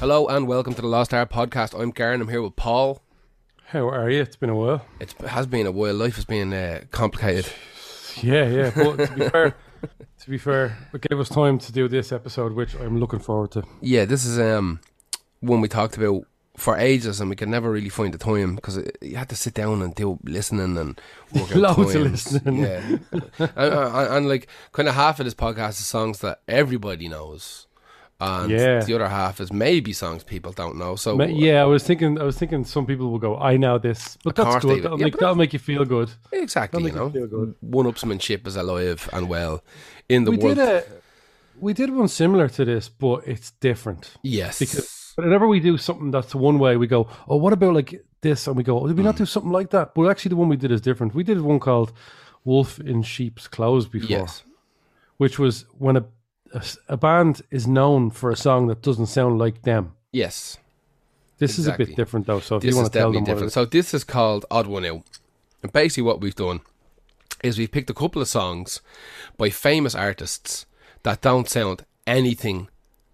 Hello and welcome to the Lost Art Podcast. I'm Karen. I'm here with Paul. How are you? It's been a while. It has been a while. Life has been uh, complicated. Yeah, yeah. But to be fair, to be fair, it gave us time to do this episode, which I'm looking forward to. Yeah, this is um one we talked about for ages, and we could never really find the time because you had to sit down and do listening and work out Loads of listening. Yeah, and, and, and like kind of half of this podcast is songs that everybody knows, and Yeah. the other half is maybe songs people don't know. So Ma- Yeah, I was thinking. I was thinking some people will go, "I know this," but that's good. That'll, yeah, make, that'll make you feel good. exactly, you know, you feel good. one-upsmanship is alive and well in the We world. did a, we did one similar to this, but it's different. yes, Because whenever we do something that's one way, we go, "Oh, what about like this?" And we go, "Did we Mm. not do something like that?" But actually, the one we did is different. We did one called "Wolf in Sheep's Clothes" before. yes, which was when a, a, a band is known for a song that doesn't sound like them. yes. This is a bit different though. So if This you is want to tell definitely them different. So this is called Odd One Out. And basically what we've done is we've picked a couple of songs by famous artists that don't sound anything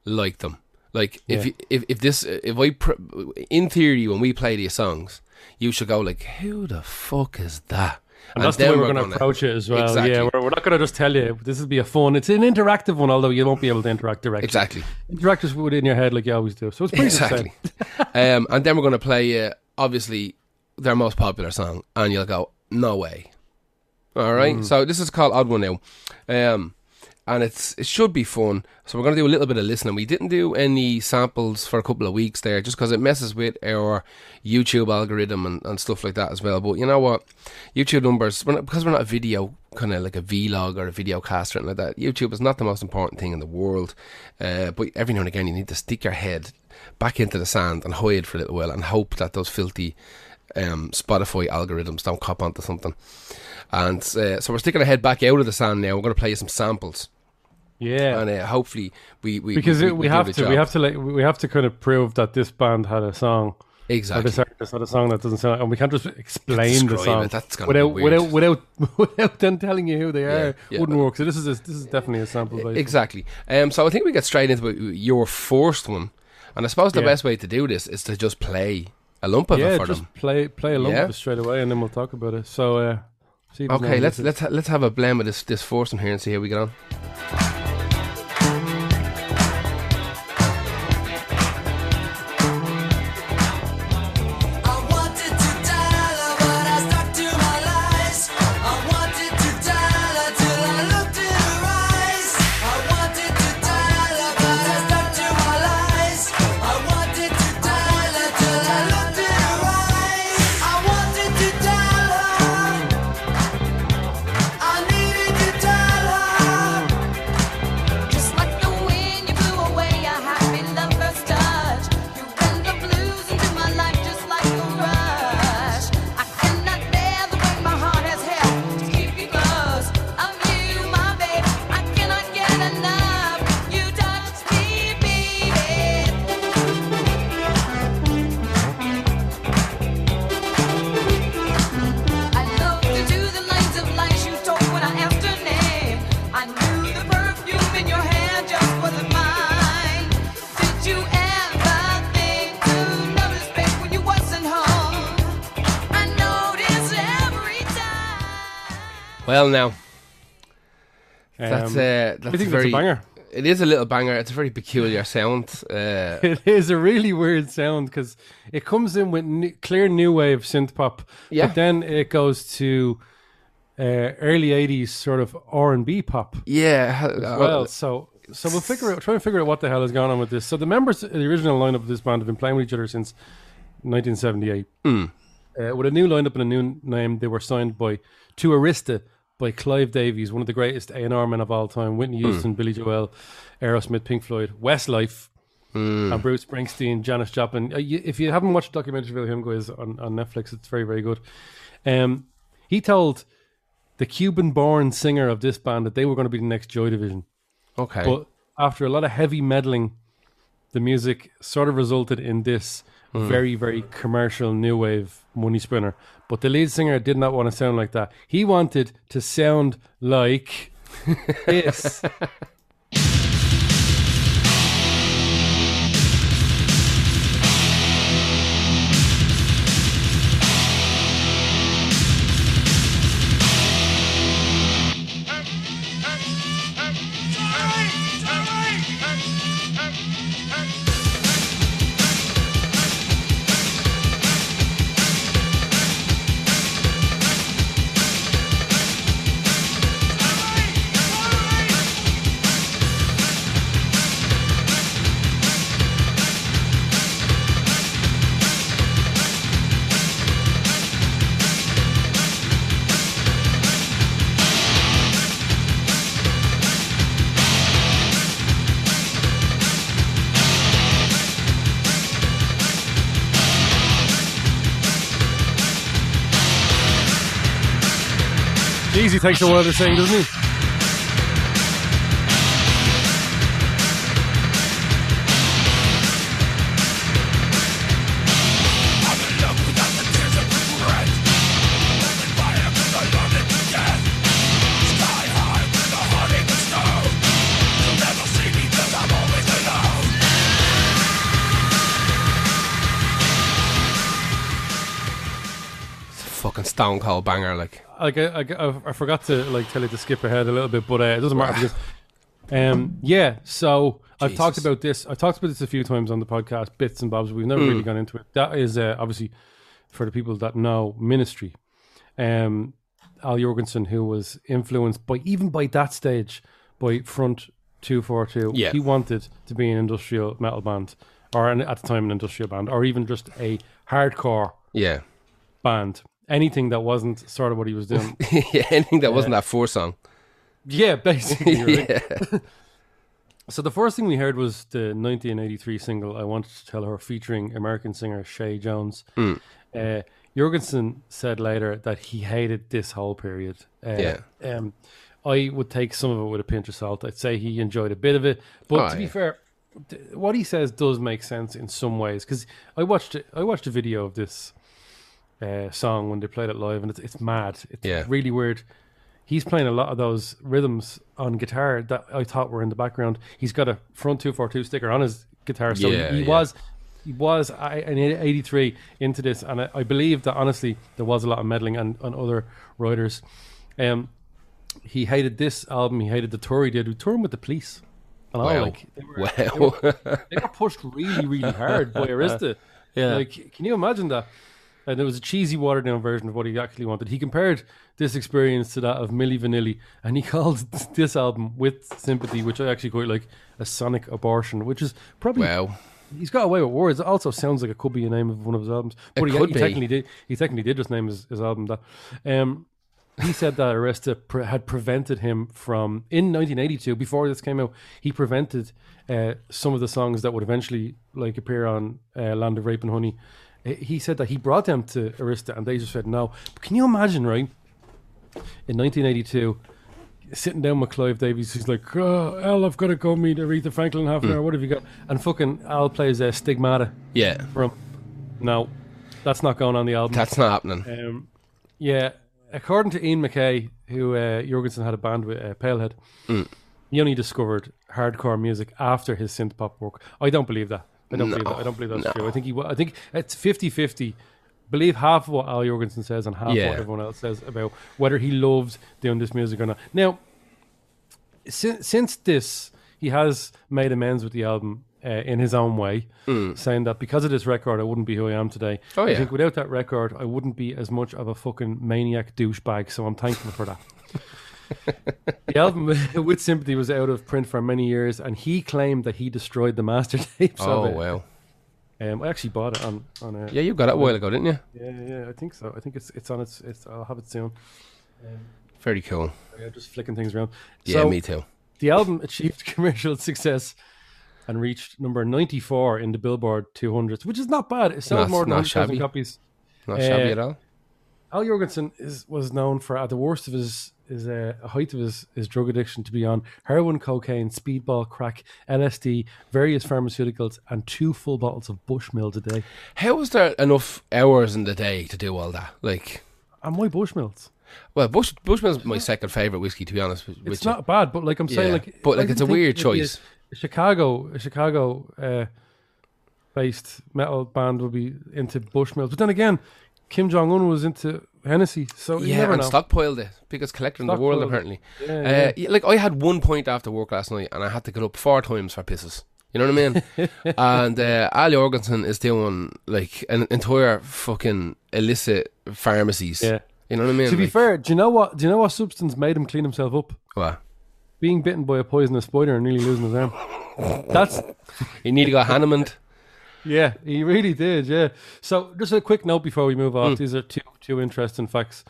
like them. Like if Yeah. you, if if this if I pr- in theory when we play these songs, you should go like, who the fuck is that? And that's the way we're going to approach it as well. Exactly. Yeah, we're, we're not going to just tell you this will be a fun. It's an interactive one, although you won't be able to interact directly. Exactly. Interact just within your head like you always do. So it's pretty Exactly. um, and then we're going to play, uh, obviously, their most popular song, and you'll go, no way. All right. Mm. So this is called Odd One Now, um, and it's it should be fun. So we're going to do a little bit of listening. We didn't do any samples for a couple of weeks there, just because it messes with our YouTube algorithm and, and stuff like that as well. But you know what, YouTube numbers we're not, because we're not a video kind of like a vlog or a video cast or anything like that. YouTube is not the most important thing in the world, uh, but every now and again you need to stick your head back into the sand and hide for a little while and hope that those filthy um, Spotify algorithms don't cop onto something. And uh, so we're sticking our head back out of the sand now. We're going to play you some samples, Yeah. and uh, hopefully we we because we, it, we, do have to, we have to, like, we have to kind of prove that this band had a song, or exactly. this artist had a song that doesn't sound, and we can't just explain the song it, that's without, without, without, without them telling you who they are. yeah. Wouldn't work. So this is, a, this is definitely a sample. Exactly. Um, so I think we get straight into your first one, and I suppose the Yeah. best way to do this is to just play a lump of yeah, it for just them. play play a lump Yeah. of it straight away, and then we'll talk about it. So, uh, see Okay, let's let's ha- let's have a blend with this this first one here and see how we get on. Well, now that's Um, uh, that's I think very that's a banger. It is a little banger. It's a very peculiar sound. Uh, It is a really weird sound because it comes in with new, clear new wave synth pop, Yeah. but then it goes to uh, early '80s sort of R and B pop yeah. uh, well. So, so we'll figure out, try and figure out what the hell is going on with this. So the members of the original lineup of this band have been playing with each other since 1978. Hmm. Uh, with a new lineup and a new name, they were signed by to Arista by Clive Davis, one of the greatest A&R men of all time, Whitney Hmm. Houston, Billy Joel, Aerosmith, Pink Floyd, Westlife, Hmm. and Bruce Springsteen, Janis Joplin. Uh, if you haven't watched the documentary about him, guys, on, on Netflix, it's very, very good. Um, he told the Cuban-born singer of this band that they were going to be the next Joy Division. okay. But after a lot of heavy meddling, the music sort of resulted in this very, very commercial new wave money spinner. But the lead singer did not want to sound like that. He wanted to sound like this. Easy takes a while to sing, doesn't he? Fucking stone cold banger. Like, like I, I, I forgot to like tell you to skip ahead a little bit, but uh, it doesn't matter because, um, yeah. So I've talked about this. I've talked about this a few times on the podcast, bits and bobs. We've never really gone into it. That is uh, obviously for the people that know ministry. Um, Al Jourgensen, who was influenced by even by that stage by Front Two Four Two. Yeah. he wanted to be an industrial metal band, or an, at the time an industrial band, or even just a hardcore yeah, band. Anything that wasn't sort of what he was doing. yeah. Anything that wasn't that four song. Yeah, basically. Right? Yeah, So the first thing we heard was the 1983 single "I Wanted to Tell Her," featuring American singer Shay Jones. Hmm. Uh, Jourgensen said later that he hated this whole period. Uh, Yeah. Um, I would take some of it with a pinch of salt. I'd say he enjoyed a bit of it, but Oh, to be yeah. fair, th- what he says does make sense in some ways. Because I watched I watched a video of this uh, song when they played it live, and it's it's mad. It's Yeah. really weird. He's playing a lot of those rhythms on guitar that I thought were in the background. He's got a front two four two sticker on his guitar, so Yeah, he, he yeah. was he was I- in '83 into this, and I, I believe that honestly there was a lot of meddling and on other writers. Um, he hated this album. He hated the tour he did. We touring with the police, and all Wow. like they were, wow. they were pushed really, really hard by Arista. Yeah. Like, can you imagine that? And it was a cheesy, watered down version of what he actually wanted. He compared this experience to that of Milli Vanilli, and he called this album with sympathy, which I actually quite like, a sonic abortion, which is probably wow. he's got away with words. It also sounds like it could be a name of one of his albums. But he, he technically did. He technically did just name his, his album that. Um, he said that Arista pre- had prevented him from in 1982 before this came out. He prevented uh, some of the songs that would eventually like appear on uh, Land of Rape and Honey. He- said that he brought them to Arista and they just said no. But can you imagine, right? In 1982, sitting down with Clive Davis, he's like, oh, Al, I've got to go meet Aretha Franklin in half an hour. What have you got? And fucking Al plays uh, Stigmata Yeah, from. No, that's not going on the album. that's not happening. Um, yeah, according to Ian MacKaye, who uh, Jourgensen had a band with, uh, Pailhead, he only discovered hardcore music after his synth pop work. I don't believe that. I don't believe that. I don't believe that's true. I think he. I think it's 50-50. Believe half of what Al Jourgensen says and half Yeah. what everyone else says about whether he loved doing this music or not. Now, since, since this, he has made amends with the album uh, in his own way, saying that because of this record, I wouldn't be who I am today. Oh, I think without that record, I wouldn't be as much of a fucking maniac douchebag. So I'm thankful for that. the album with sympathy was out of print for many years, and he claimed that he destroyed the master tapes Oh of it. wow. Um, I actually bought it on on a, Yeah, you got it a while ago, didn't you? yeah, yeah, I think so. I think it's it's on its. it's I'll have it soon. Very cool. Yeah, just flicking things around. Yeah, So, me too. The album achieved commercial success and reached number 94 in the Billboard 200s, which is not bad. It sold Not- more than not 100,000 copies. Not shabby uh, at all. Al Jourgensen is, was known for, at the worst of his, his uh, height of his, his drug addiction, to be on heroin, cocaine, speedball, crack, LSD, various pharmaceuticals, and two full bottles of Bushmills a day. How was there enough hours in the day to do all that? Like, And why Bushmills? well, Bush Bushmill's my second favorite whiskey, to be honest. With, It's you. not bad, but like I'm saying, Yeah, like, but, like, it's a weird choice. A Chicago, a Chicago uh, based metal band would be into Bushmills, but then again, Kim Jong Un was into Hennessy, so you Yeah, never and know. stockpiled it biggest collector in the world, it. apparently. Yeah, Uh, yeah. like I had one point after work last night, and I had to get up four times for pisses. You know what I mean? and uh, Al Jourgensen is doing like an entire fucking illicit pharmacies. Yeah. You know what I mean? To be Like, fair, do you know what? Do you know what substance made him clean himself up? what? Being bitten by a poisonous spider and nearly losing his arm. That's You need to go Hanneman. Yeah, he really did. Yeah. So, just a quick note before we move off. Hmm. These are two two interesting facts,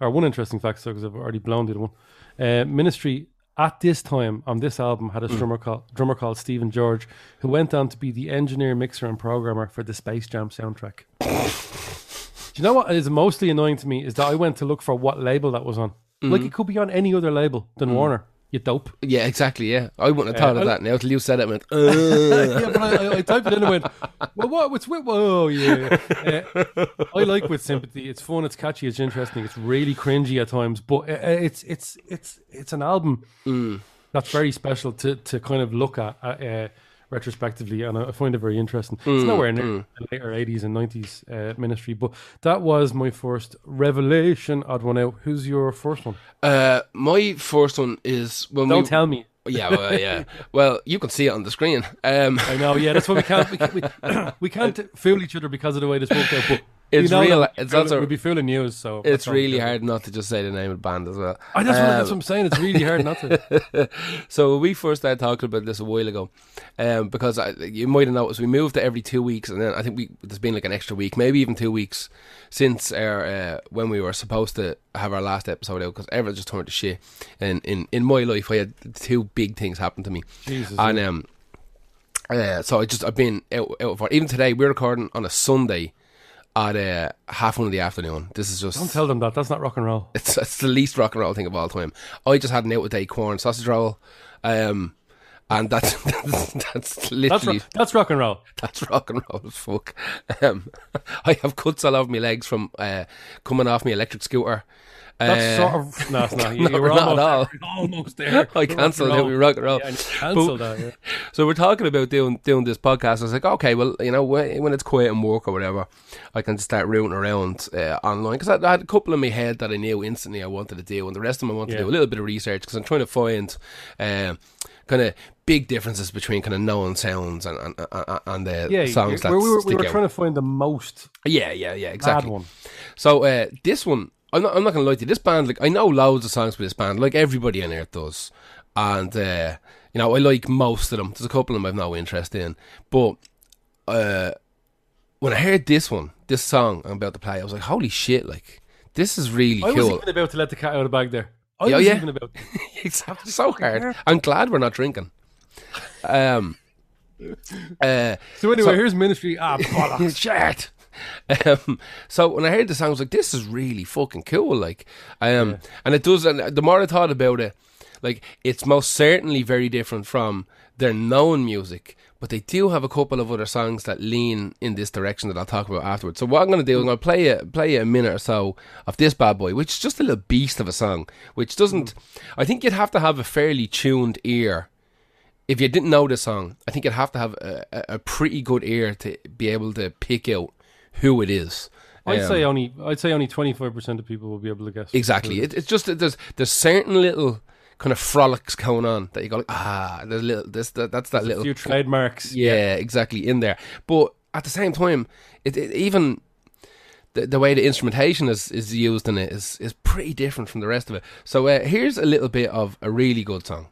or one interesting fact, because I've already blown the other one. Uh, Ministry at this time on this album had a Hmm. drummer called drummer called Stephen George, who went on to be the engineer, mixer, and programmer for the Space Jam soundtrack. Do you know what is mostly annoying to me is that I went to look for what label that was on. Like it could be on any other label than Warner. You dope. Yeah, exactly. Yeah, I wouldn't have thought Uh, of that now till you said it. I went, yeah, but I, I, I typed it in and went, well, what? What's with? Oh, yeah. Uh, I like with sympathy. It's fun. It's catchy. It's interesting. It's really cringy at times, but uh, uh, it's it's it's it's an album that's very special to to kind of look at. Uh, uh, retrospectively and I I find it very interesting it's nowhere near the later 80s and 90s uh, ministry but that was my first revelation odd one out who's your first one Uh, my first one is when don't we. tell me yeah, well, yeah. Well, you can see it on the screen. Um, I know, yeah, that's why we can't we can't, we, we can't fool each other because of the way this worked out. But It's you know real- it's also- we'd be fooling news, so it's that's all we really hard not to just say the name of the band as well. I, that's, what, Um, that's what I'm saying. It's really hard not to. So we first started talking about this a while ago, um, because I, you might have noticed we moved to every two weeks, and then I think we there's been like an extra week, maybe even two weeks since our uh, when we were supposed to have our last episode out, because everything just turned to shit. And in in my life, I had two big things happen to me, Jesus, and um, uh, so I just I've been out out for even today. We're recording on a Sunday at uh, half one in the afternoon. This is just Don't tell them that. That's not rock and roll. it's it's the least rock and roll thing of all time. I just had an out with day corn sausage roll, um, and that's that's, that's That's literally ro- that's rock and roll. that's rock and roll as fuck. Um, I have cuts all over my legs from uh, coming off my electric scooter. That's Uh, sort of no, it's not. You, no, were not at almost, all. almost there. I cancelled it with rock and roll. Yeah, cancelled that. Yeah. So we're talking about doing doing this podcast. I was like, okay, well, you know, when when it's quiet and work or whatever, I can start rooting around uh, online because I, I had a couple in my head that I knew instantly I wanted to do, and the rest of them I wanted to do a little bit of research because I'm trying to find um, kind of big differences between kind of known sounds and and, and, and the Yeah, songs that we, we were, we were out. trying to find the most yeah, yeah, yeah, exactly. one. So uh, this one, I'm not, I'm not gonna lie to you. This band, like I know loads of songs by this band, like everybody on earth does, and uh, you know I like most of them. There's a couple of them I've no interest in, but uh, when I heard this one, this song I'm about to play, I was like, holy shit! Like this is really I was cool. even about to let the cat out of the bag there. I Yeah, was yeah. even about. It's so hard. I'm glad we're not drinking. Um. Uh, So anyway, So- here's ministry. Ah, bollocks. shit. Um, so when I heard the song, I was like, "This is really fucking cool!" Like, um, and it does. And the more I thought about it, like, it's most certainly very different from their known music. But they do have a couple of other songs that lean in this direction that I'll talk about afterwards. So what I'm going to do, I'm going to play a play a minute or so of this bad boy, which is just a little beast of a song. Which doesn't, I think you'd have to have a fairly tuned ear if you didn't know the song, I think you'd have to have a, a, a pretty good ear to be able to pick out who it is. I'd Um, say only. I'd say only twenty five percent of people will be able to guess. exactly. It, it's just that there's there's certain little kind of frolics going on that you go like ah there's little this that, that's that a little few trademarks. yeah, exactly in there. But at the same time, it, it even the, the way the instrumentation is, is used in it is is pretty different from the rest of it. So uh, here's a little bit of a really good song.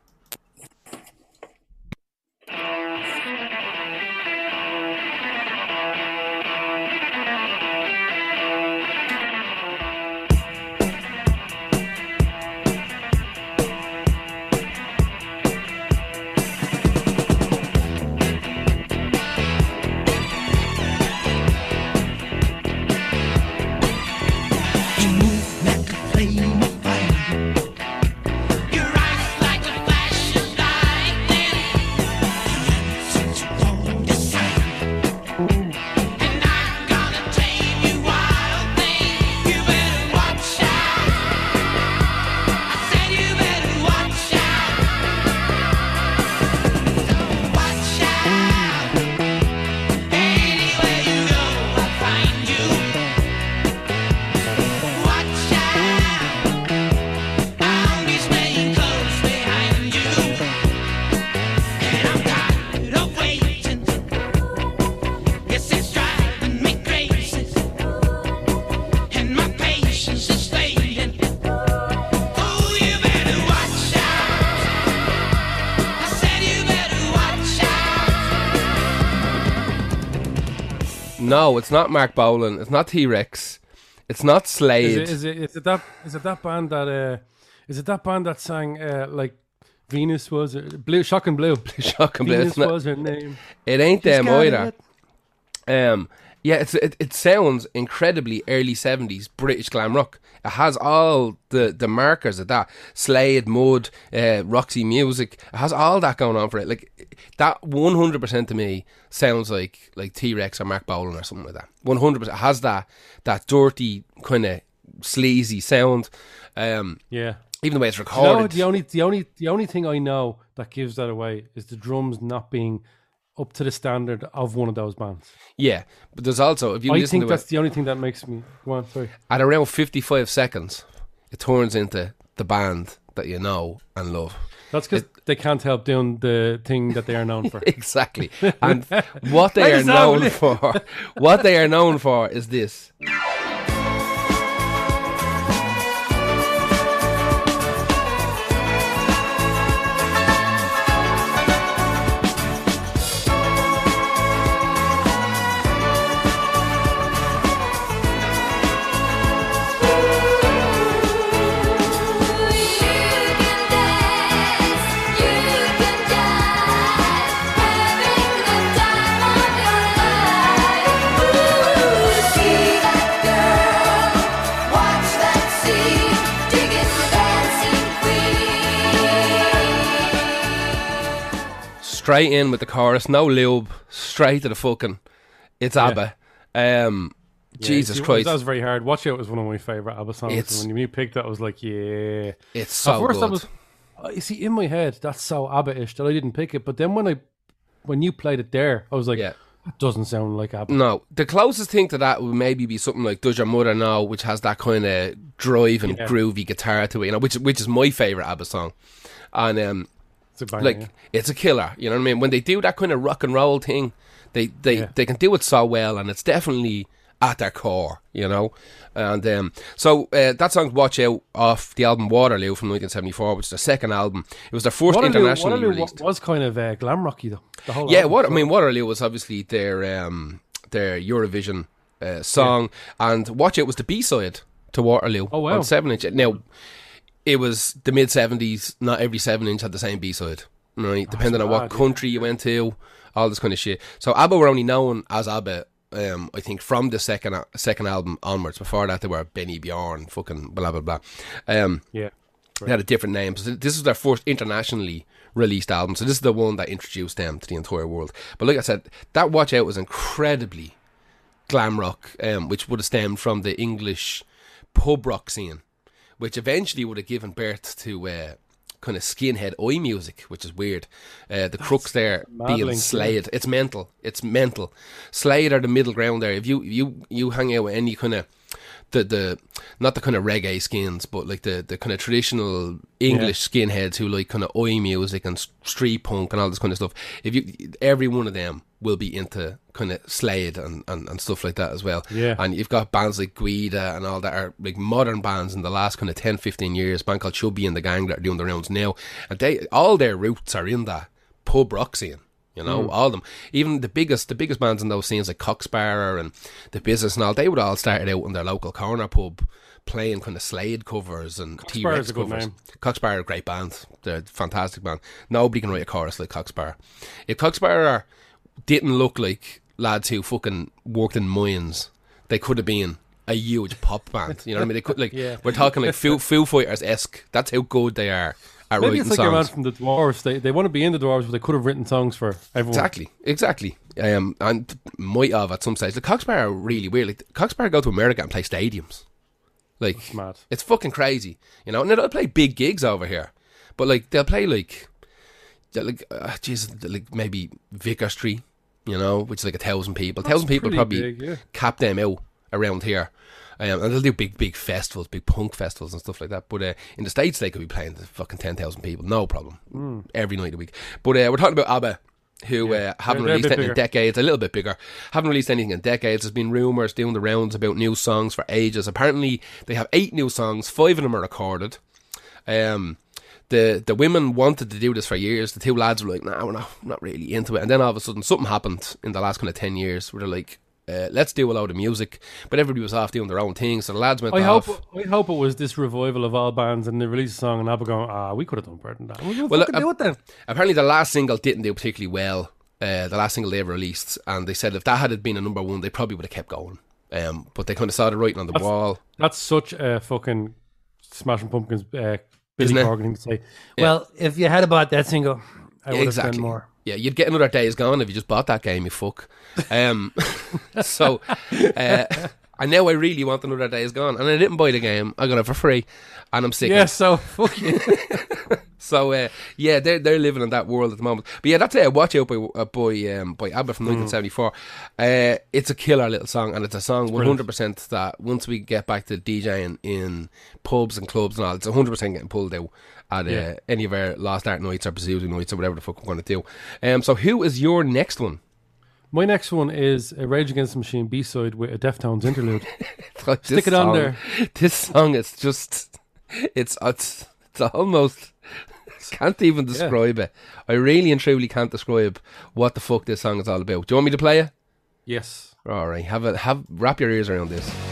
No, it's not Marc Bolan. It's not T Rex. It's not Slade. Is it, is it is it that is it that band that uh is it that band that sang uh like Venus was her, blue shock and blue Blue Shock and Blue. Venus not- was her name. It ain't them got either. Um, Yeah, it's it, it sounds incredibly early seventies British glam rock. It has all the, the markers of that Slade, Mud, uh, Roxy Music. It has all that going on for it. Like that, one hundred percent to me sounds like like T Rex or Marc Bolan or something like that. One hundred percent has that that dirty kind of sleazy sound. Um, Yeah. even the way it's You know, recorded. the only the only the only thing I know that gives that away is the drums not being up to the standard of one of those bands. yeah, but there's also if you oh, I listen think that's it the only thing that makes me go on. Sorry. at around fifty five seconds, it turns into the band that you know and love. That's because they can't help doing the thing that they are known for. Exactly. And what they are known for, what they are known for is this. Straight in with the chorus, no lube, straight to the fucking. It's ABBA. Um, Jesus See, Christ, That was very hard. Watch Out was one of my favourite ABBA songs. It's- and when you picked that, I was like, yeah. it's so At first, good. I was, you see, in my head, that's so ABBA-ish that I didn't pick it. But then when I, when you played it there, I was like, Yeah. that doesn't sound like ABBA. No, the closest thing to that would maybe be something like "Does Your Mother Know," which has that kind of drive and Yeah. groovy guitar to it, you know, which which is my favorite ABBA song. And um, It's a banger, like yeah. it's a killer. You know what I mean? When they do that kind of rock and roll thing, they they, Yeah. they can do it so well, and it's definitely at their core. You know, and um, so uh, that song "Watch Out" off the album Waterloo from 1974, which is their second album. It was their first Waterloo, internationally Waterloo wa- released. was kind of uh, glam rocky though. The whole Yeah, what I mean, Waterloo was obviously their um, their Eurovision uh, song, and Watch It was the B side to Waterloo. Oh, wow. On seven inch. Now, it was the mid seventies. Not every seven inch had the same B side, right? Depending on what mad, yeah. country you went to, all this kind of shit. So ABBA were only known as ABBA. Um, I think from the second second album onwards. Before that, they were Benny Bjorn, fucking blah blah blah. Um, Yeah. they had a different name. So this is their first internationally released album. So this is the one that introduced them to the entire world. But like I said, that Watch Out was incredibly glam rock, um, which would have stemmed from the English pub rock scene, which eventually would have given birth to uh, kind of skinhead oi music, which is weird. Uh, the crux there being. Slade. It's mental. It's mental. Slade are the middle ground there. If you you you hang out with any kind of the the not the kind of reggae skins, but like the the kind of traditional English skinheads who like kind of oi music and street punk and all this kind of stuff. If you every one of them will be into kind of Slade and, and, and stuff like that as well. Yeah. And you've got bands like Giuda and all that are like modern bands in the last kind of 10, 15 years. A band called Chubby and the Gang that are doing the rounds now. And they all their roots are in that pub rock scene. You know, Hmm. all of them. Even the biggest, the biggest bands in those scenes like Cock Sparrer and the Business and all, they would all started out in their local corner pub playing kind of Slade covers and T Rex a covers. name. Cock Sparrer, great band. They're a fantastic band. Nobody can write a chorus like Cock Sparrer. If Cock Sparrer didn't look like lads who fucking worked in mines, they could have been a huge pop band. You know what I mean? They could like Yeah. we're talking like Foo, Foo Fighters esque. That's how good they are at Maybe it's like your man from the Dwarves. They they want to be in the Dwarves, but they could have written songs for everyone. Exactly, exactly. Um, and might have at some stage. The Cock Sparrer are really weird. Like Cock Sparrer go to America and play stadiums. Like It's mad. It's fucking crazy, you know. And they'll play big gigs over here, but like they'll play like, like, uh, Jesus, like maybe Vicar Street, you know, which is like a thousand people. A thousand people probably big, yeah. cap them out around here. Um, and they'll do big, big festivals, big punk festivals and stuff like that. But uh, in the States, they could be playing to fucking 10,000 people, no problem, Hmm. every night of the week. But uh, we're talking about ABBA, who uh, haven't They're- they're a released anything in decades, a little bit bigger. Haven't released anything in decades. There's been rumours doing the rounds about new songs for ages. Apparently, they have eight new songs, five of them are recorded. Um, the the women wanted to do this for years. The two lads were like, "Nah, we're not not really into it." And then all of a sudden, something happened in the last kind of ten years where they're like, uh, "Let's do a load of music," but everybody was off doing their own thing. So the lads went I off. hope I hope it was this revival of all bands, and they release a song, and Abba going, ah, we could have done better than that. We'll Well, fucking uh, do it then. Apparently, the last single didn't do particularly well uh, the last single they ever released, and they said if that had been a number one, they probably would have kept going. Um, but they kind of saw the writing on the wall. That's such a fucking Smashing Pumpkins uh, Isn't Billy? Corgan to say. Well, if you had bought that single, I would have exactly. done more. Yeah, you'd get another Days Gone if you just bought that game, you fuck. Um, so, uh, and now I really want another Days Gone, and I didn't buy the game. I got it for free, and I'm sick. Yeah, so fuck you. So uh, yeah, they're they're living in that world at the moment. But yeah, that's uh, "Watch Out" by uh, by um, by ABBA from 1974. Uh, it's a killer little song, and it's a song 100 percent that once we get back to DJing in pubs and clubs and all, it's 100 percent getting pulled out at uh, Yeah. any of our last art nights or Bazooka nights or whatever the fuck we're going to do. Um, so who is your next one? My next one is a Rage Against the Machine B side with a Deftones interlude. Like Stick it on there. This song is just it's it's, it's almost can't even describe it. I really and truly can't describe what the fuck this song is all about. Do you want me to play it? Yes. All right, have a have wrap your ears around this.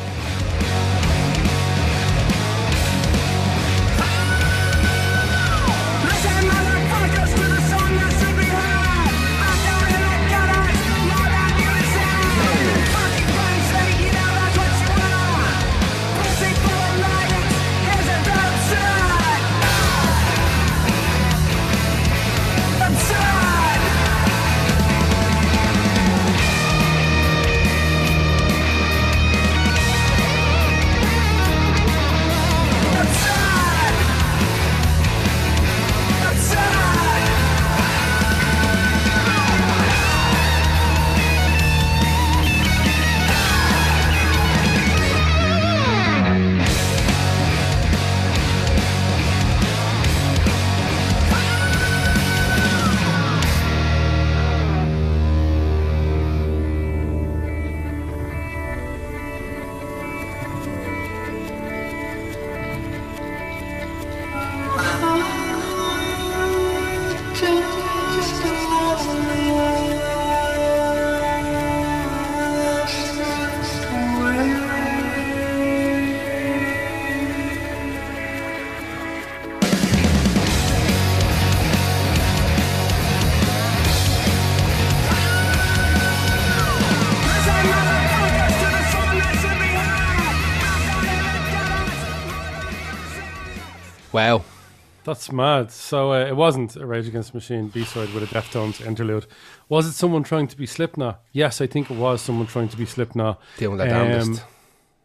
That's mad. So uh, it wasn't a Rage Against the Machine B side with a Deftones interlude. Was it someone trying to be Slipknot? Yes, I think it was someone trying to be Slipknot. doing that Um.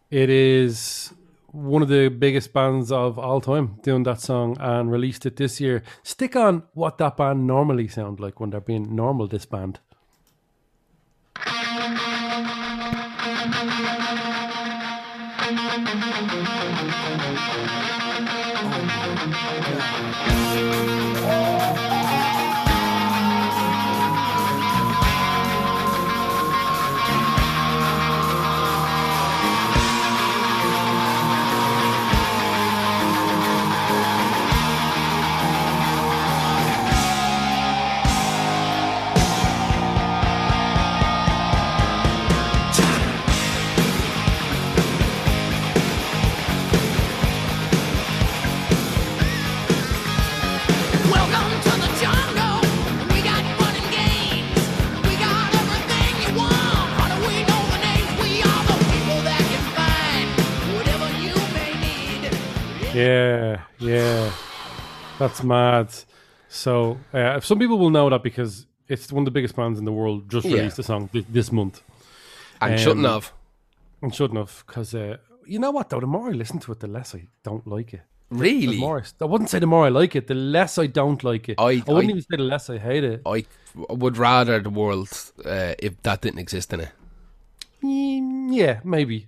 It is one of the biggest bands of all time doing that song and released it this year. Stick on what that band normally sound like when they're being normal. This band. Yeah, yeah, that's mad. So uh, some people will know that because it's one of the biggest bands in the world just Yeah. released a song thi- this month. and um, shouldn't have. And shouldn't have, because uh, you know what though, the more I listen to it, the less I don't like it. The Really, more I, I wouldn't say the more I like it, the less I don't like it. I- wouldn't I- even say the less I hate it. I would rather the world uh, if that didn't exist in it. Mm, yeah, maybe.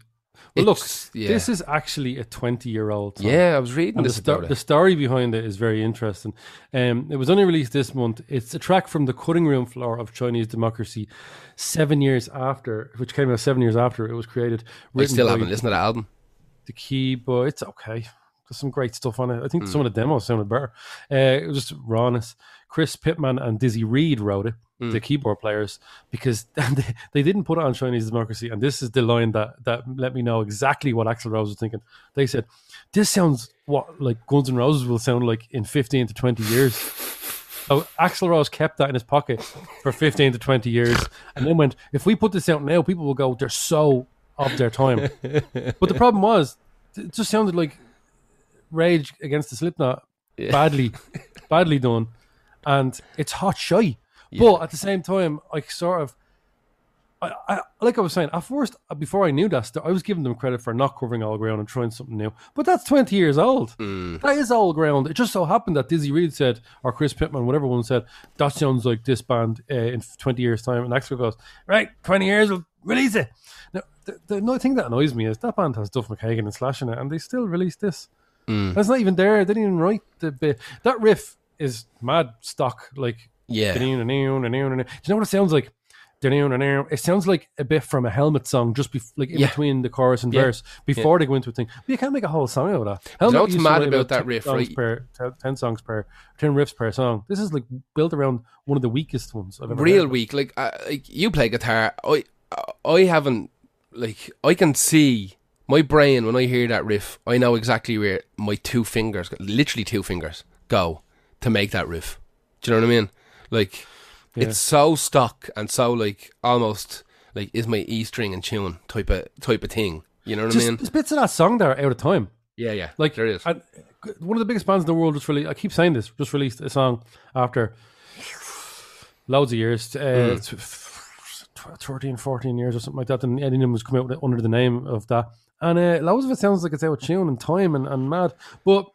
Well, look, yeah. this is actually a twenty-year-old. Yeah, I was reading And the, sto- the story behind it is very interesting. Um, it was only released this month. It's a track from the cutting room floor of Chinese democracy, seven years after, which came out seven years after it was created. I still haven't listened to the album. The key, but it's okay. There's some great stuff on it. I think some of the demos sounded better. Uh, it was just rawness. Chris Pitman and Dizzy Reed wrote it, Hmm. the keyboard players, because they, they didn't put it on Chinese democracy. And this is the line that that let me know exactly what Axl Rose was thinking. They said, "This sounds what like Guns N' Roses will sound like in 15 to 20 years." So Axl Rose kept that in his pocket for 15 to 20 years and then went, if we put this out now, people will go, they're so of their time. but the problem was, it just sounded like Rage against the Slipknot badly, badly done. And it's hot shy. But at the same time, I sort of, I, I, like I was saying, at first, before I knew that, I was giving them credit for not covering all ground and trying something new. But that's 20 years old. That is all ground. It just so happened that Dizzy Reed said, or Chris Pitman, whatever one said, that sounds like this band uh, in 20 years' time. And Axl goes, right, 20 years, we'll release it. Now, the, the annoying thing that annoys me is that band has Duff McKagan and Slash in it, and they still release this. That's not even there. They didn't even write the bit. That riff is mad stock. Like, Yeah. do you know what it sounds like? It sounds like a bit from a Helmet song, just bef- like in Yeah. between the chorus and Yeah. verse, before they go into a thing. But you can't make a whole song out of that. you Helmet know what's mad write about that 10 riff, songs right? Per, ten- 10 songs per, 10 riffs per song. This is like built around one of the weakest ones I've ever real heard. weak. Like, uh, like you play guitar. I I haven't like I can see my brain when I hear that riff. I know exactly where my two fingers, literally two fingers, go to make that riff. Do you know what I mean? Like, it's so stock and so like almost like is my E string and tune type of type of thing. You know what Just, I mean? there's bits of that song there out of time. Yeah, yeah. Like there is. and one of the biggest bands in the world just released. I keep saying this. Just released a song after loads of years, uh, t- 13, 14 years or something like that. And Eddie Newman was coming out under the name of that. And uh, loads of it sounds like it's out of tune and time and, and mad. But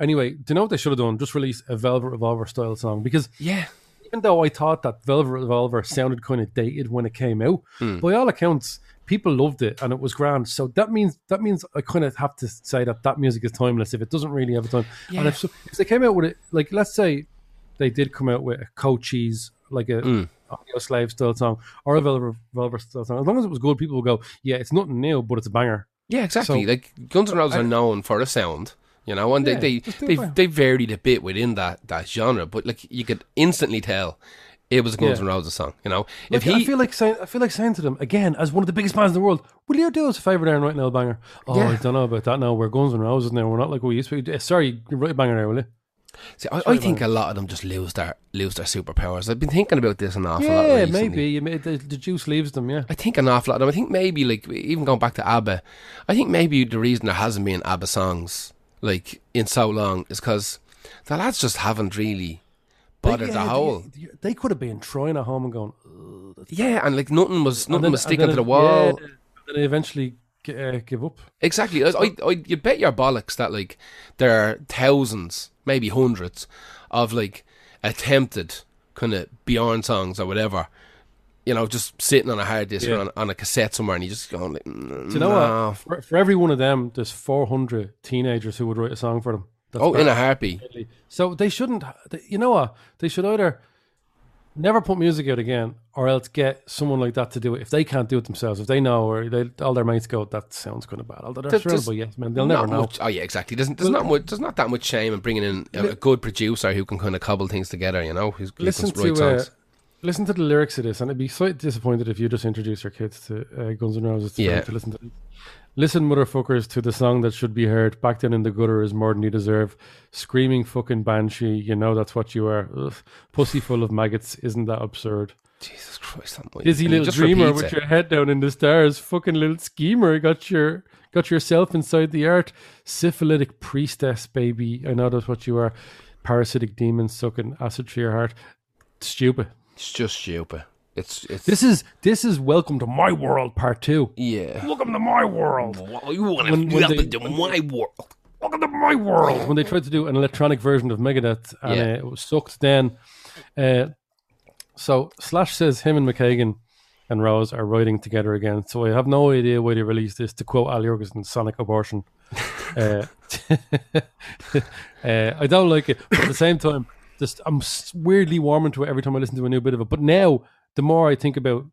anyway, do you know what they should have done? Just release a Velvet Revolver style song because yeah. even though I thought that Velvet Revolver sounded kind of dated when it came out, Hmm. by all accounts, people loved it and it was grand. So that means that means I kind of have to say that that music is timeless if it doesn't really have a time. And if, so, if they came out with it, like let's say they did come out with a Cochise, like a Hmm. Audio Slave style song or a Velvet Revolver style song, as long as it was good, people will go, yeah, it's nothing new, but it's a banger. Yeah, exactly. So- like Guns N' Roses are known for a sound, you know, and Yeah, they they they, they varied a bit within that that genre, but like you could instantly tell it was a Guns Yeah. N' Roses song. You know, Like, if he I feel like saying, I feel like saying to them again, as one of the biggest bands in the world, will you do us a favor there and write an L banger? Oh, Yeah. I don't know about that now. We're Guns N' Roses now. We're not like we used to. be. Uh, Sorry, write a banger there, will you? see, I, I think a lot of them just lose their lose their superpowers. I've been thinking about this an awful lot. Yeah, maybe. You may, the, the juice leaves them. Yeah. I think an awful lot of them. I think maybe like even going back to ABBA, I think maybe the reason there hasn't been ABBA songs like in so long is because the lads just haven't really bothered They- the whole. They, they could have been trying at home and going. Yeah, and like nothing was nothing then- was sticking to the wall. yeah, and then they eventually uh, give up. Exactly. I, I, I, you bet your bollocks that like there are thousands, maybe hundreds, of like attempted kind of Bjorn songs or whatever. You know, just sitting on a hard disk Yeah. or on, on a cassette somewhere, and you just going like, mm, you know no. what? For, for every one of them, there's 400 teenagers who would write a song for them. That's Oh, in a heartbeat. So they shouldn't. they- You know what? They should either never put music out again, or else get someone like that to do it. If they can't do it themselves, if they know, or they, all their mates go, that sounds kind of bad. Although they're There's- surrounded there's yes men, they'll never know. much- oh yeah, exactly. There's, there's not much. There's not that much shame in bringing in a, a good producer who can kind of cobble things together. You know, who's, who Listen can write to uh, songs. Listen to the lyrics of this, and I'd be so disappointed if you just introduce your kids to uh, Guns N' Roses to, Yeah. to listen to. Listen, motherfuckers, to the song that should be heard. Back then in the gutter is more than you deserve. Screaming fucking banshee, you know that's what you are. Ugh. Pussy full of maggots, isn't that absurd? Jesus Christ, that Dizzy and little dreamer with it. your head down in the stars, fucking little schemer, got your got yourself inside the art. Syphilitic priestess, baby. I know that's what you are. Parasitic demon sucking acid through your heart. Stupid. It's just stupid. It's it's This is this is welcome to my world part two. yeah. Welcome to my world. Well, you want When- to when welcome they- to my world. Welcome to my world. When they tried to do an electronic version of Megadeth and Yeah. uh, it was sucked then. Uh, so Slash says him and McKagan and Rose are writing together again. So I have no idea why they released this. To quote Al Jourgensen, "Sonic abortion." uh, uh, I don't like it, but at the same time, just I'm weirdly warming to it every time I listen to a new bit of it. But now, the more I think about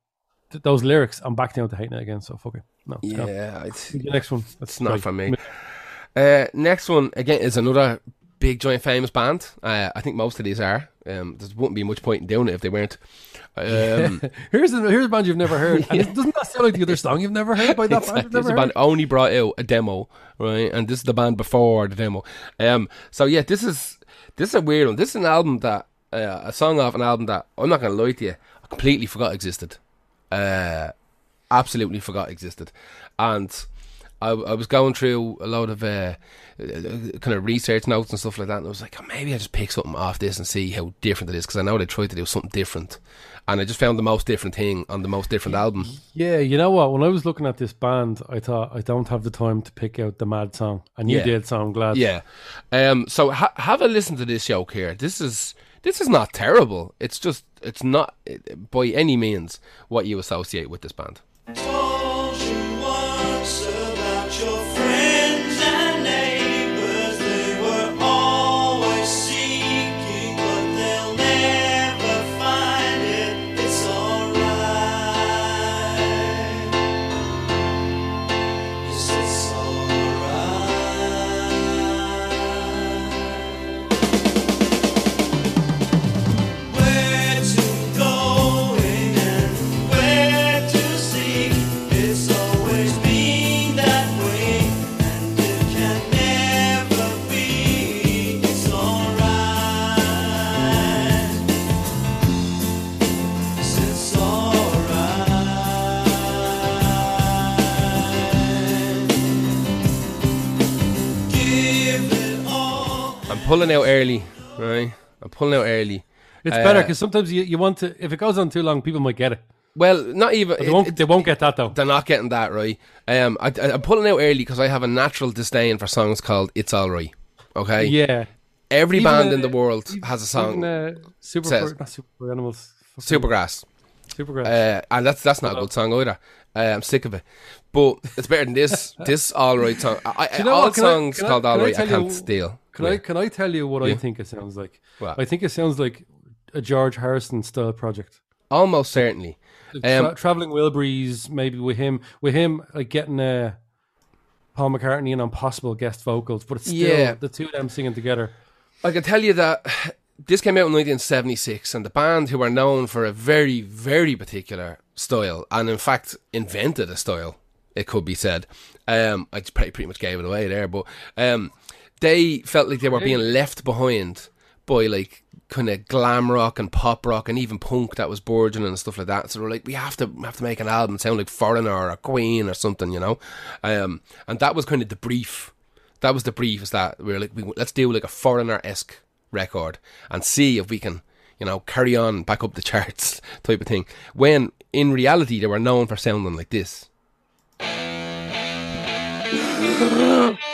th- those lyrics, I'm back down to hating it again. So fuck it. No, it's. Yeah, it's, The next one. That's not for me. Uh, next one again is another big giant famous band. Uh, I think most of these are. Um, there wouldn't be much point in doing it if they weren't. Um, Here's a, here's a band you've never heard. It- doesn't that sound like the other song you've never heard by that band? You've this never is a band only brought out a demo, right? And this is the band before the demo. Um, so yeah, this is this is a weird one. This is an album that uh, a song off an album that I'm not gonna lie to you, I completely forgot existed. Uh, absolutely forgot existed, and I, I was going through a lot of uh, kind of research notes and stuff like that, and I was like, oh, maybe I just pick something off this and see how different it is because I know they tried to do something different, and I just found the most different thing on the most different album. Yeah, you know what? When I was looking at this band, I thought I don't have the time to pick out the mad song, and you Yeah. did, so I'm glad. Yeah. Um. So ha- have a listen to this joke here. This is this is not terrible. It's just it's not by any means what you associate with this band. Pulling out early, right? I'm pulling out early. It's Uh, better because sometimes you, you want to. If it goes on too long, people might get it. Well, not even. They won't. it- they won't get that though. they're not getting that right. Um, I, I'm pulling out early because I have a natural disdain for songs called "It's All Right." Okay. Yeah. Every Even, band uh, in the world has a song. Even, uh, super, says- not super animals. Supergrass. Super Uh, and that's that's not a good song either. Uh, I'm sick of it. But it's better than this. this all right song. I, I, you know all what? Songs I- called all right. I, can't you- steal. Can Yeah. I can I tell you what I think it sounds like? What? I think it sounds like a George Harrison style project. Almost certainly. Tra- Um, traveling Wilburys, maybe with him, with him like getting a Paul McCartney and on possible guest vocals, but it's still Yeah. the two of them singing together. I can tell you that this came out in 1976, and the band who are known for a very, very particular style, and in fact invented a style, it could be said. Um, I just pretty, pretty much gave it away there, but um, they felt like they were being left behind by like kind of glam rock and pop rock and even punk that was burgeoning and stuff like that. So they were like, we have to have to make an album sound like Foreigner or a Queen or something, you know. Um, and that was kind of the brief that was the brief is that we were like we, let's do like a foreigner esque record and see if we can you know carry on back up the charts type of thing when in reality they were known for sounding like this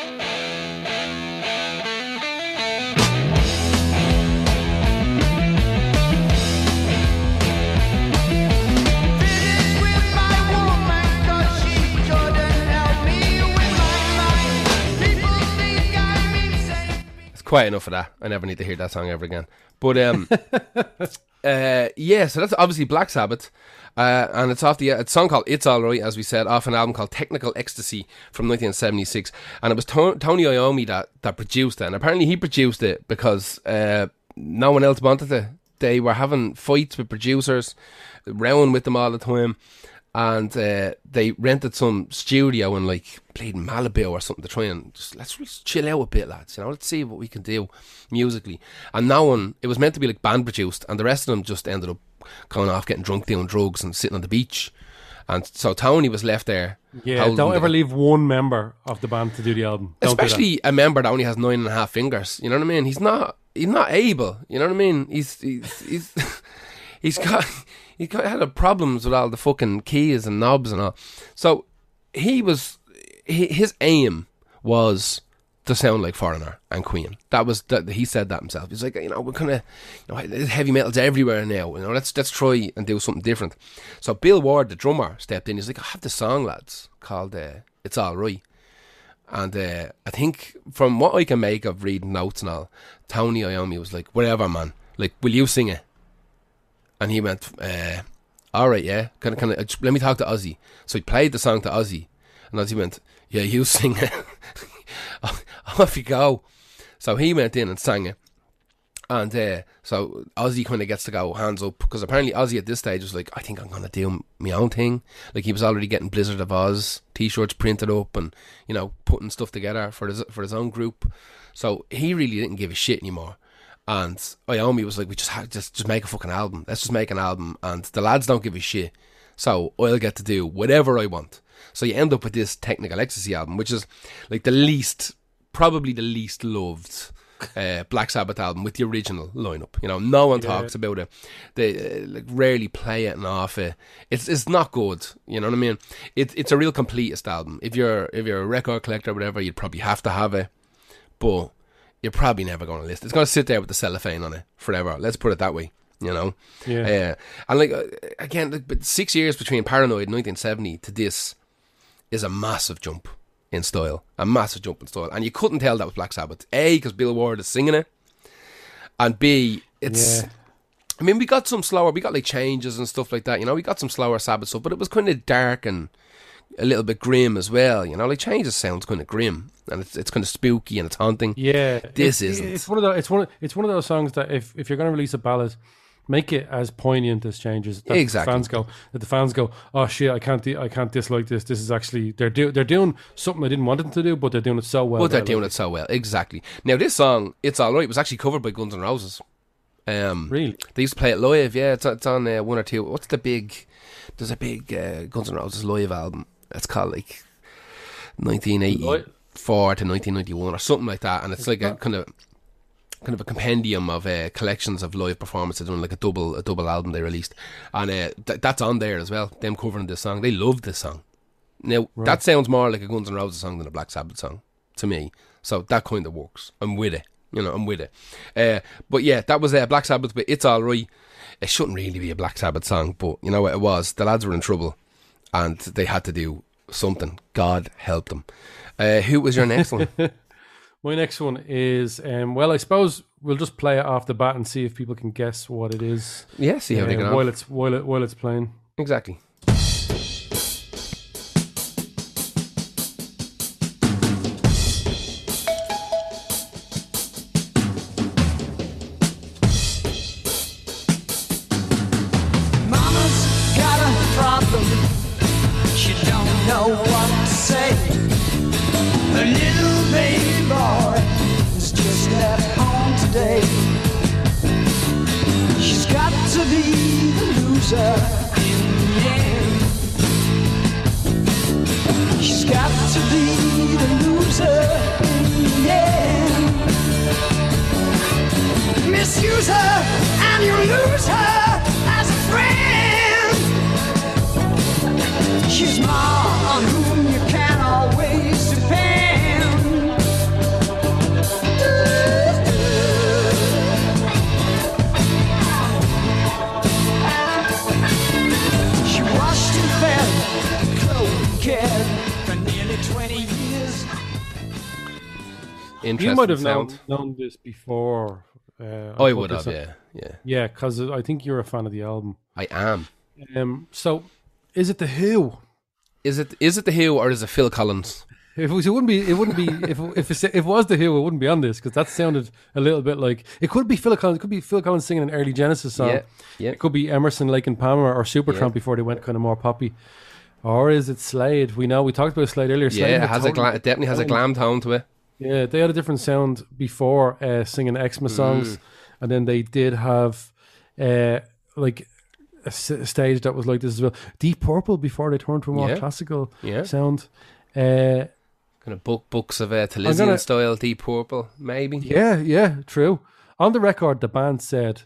quite enough of that. I never need to hear that song ever again. But um uh yeah so that's obviously Black Sabbath. Uh, and it's off the it's a song called It's Alright as we said off an album called Technical Ecstasy from 1976 and it was to- Tony Iommi that, that produced it. And apparently he produced it because uh, no one else wanted it. They were having fights with producers rowing with them all the time and uh, they rented some studio in like played Malibu or something to try and just let's chill out a bit, lads. You know, let's see what we can do musically. And no one, it was meant to be like band produced, and the rest of them just ended up going off getting drunk, doing drugs, and sitting on the beach. And so Tony was left there. Yeah, don't the- ever leave one member of the band to do the album. Don't especially a member that only has nine and a half fingers. You know what I mean? He's not. He's not able. You know what I mean? He's he's he's, he's got he had a problems with all the fucking keys and knobs and all. So he was he, his aim was to sound like Foreigner and Queen. That was that he said that himself. He's like, you know, we're kind of you know, heavy metal's everywhere now. You know, let's let's try and do something different. So Bill Ward, the drummer, stepped in. He's like, I have this song, lads, called uh, "It's All Right." And uh, I think from what I can make of reading notes and all, Tony Iommi was like, "Whatever, man. Like, will you sing it?" And he went, uh, "All right, yeah. Can can I, let me talk to Ozzy." So he played the song to Ozzy, and Ozzy went, "Yeah, you sing it. Off you go." So he went in and sang it. And uh, so Ozzy kind of gets to go hands up because apparently Ozzy at this stage was like, I think I'm gonna do my own thing. Like he was already getting Blizzard of Ozz t-shirts printed up and you know putting stuff together for his for his own group. So he really didn't give a shit anymore. And Iommi was like, we just just just make a fucking album. Let's just make an album. And the lads don't give a shit. So I'll get to do whatever I want. So you end up with this Technical Ecstasy album, which is like the least, probably the least loved uh, Black Sabbath album with the original lineup. You know, no one talks about it. They uh, like rarely play it and off it. It's it's not good. You know what I mean? It's it's a real completist album. If you're if you're a record collector or whatever, you'd probably have to have it. But you're probably never going to list. It's going to sit there with the cellophane on it forever. Let's put it that way. You know, Yeah. Uh, and like uh, again, like, but six years between Paranoid 1970 to this is a massive jump in style, a massive jump in style, and you couldn't tell that was Black Sabbath. A because Bill Ward is singing it, and B it's. Yeah. I mean, we got some slower. We got like changes and stuff like that. You know, we got some slower Sabbath stuff, but it was kind of dark and a little bit grim as well. You know, like changes sounds kind of grim and it's it's kind of spooky and it's haunting. Yeah, This isn't. It's one of the. It's one. It's one of those songs that if if you're going to release a ballad, make it as poignant as changes. That Exactly. The fans go. That the fans go. Oh shit! I can't. I can't dislike this. This is actually they're do, They're doing something I didn't want them to do, but they're doing it so well. But they're doing like it so well. Exactly. Now this song, it's all right. It Was actually covered by Guns N' Roses. Um, Really? They used to play it live. Yeah, it's, it's on uh, one or two. What's the big? There's a big uh, Guns N' Roses live album. It's called like 1984 to 1991 or something like that, and it's like a kind of kind of a compendium of uh, collections of live performances on like a double a double album they released, and uh, th- that's on there as well. Them covering this song, they loved this song. Now that sounds more like a Guns N' Roses song than a Black Sabbath song to me. So that kind of works. I'm with it. You know, I'm with it. Uh, but yeah, that was uh, Black Sabbath. But it's all right. It shouldn't really be a Black Sabbath song, but you know what it was. The lads were in trouble, and they had to do something. God help them. Uh, who was your next one? My next one is um, well, I suppose we'll just play it off the bat and see if people can guess what it is. Yeah, see how they um, get while it's while it while it's playing. Exactly. Her and you lose her as a friend. She's more on whom you can always depend. She washed and fed, clothed and cared for nearly 20 years. Interesting You might have known, known this before. Uh, I put would have, up. yeah, yeah. Yeah, because I think you're a fan of the album. I am. Um, so is it the Who? Is it is it the Who or is it Phil Collins? If it, was, it wouldn't be. It wouldn't be. if if it's, if it was the Who, it wouldn't be on this because that sounded a little bit like it could be Phil Collins. It could be Phil Collins singing an early Genesis song. Yeah, yeah. It could be Emerson, Lake and Palmer, or Supertramp Yeah. before they went kind of more poppy. Or is it Slade? We know we talked about Slade earlier. Slade Yeah, it has a gla- it definitely has a glam tone to it. Yeah, they had a different sound before uh, singing Xmas Mm. songs, and then they did have uh, like a, s- a stage that was like this as well. Deep Purple before they turned to a more Yeah. classical Yeah. sound. Uh, Kind of book books of uh, Taliesyn gonna- style, Deep Purple, maybe. yeah, yeah, true. On the record, the band said,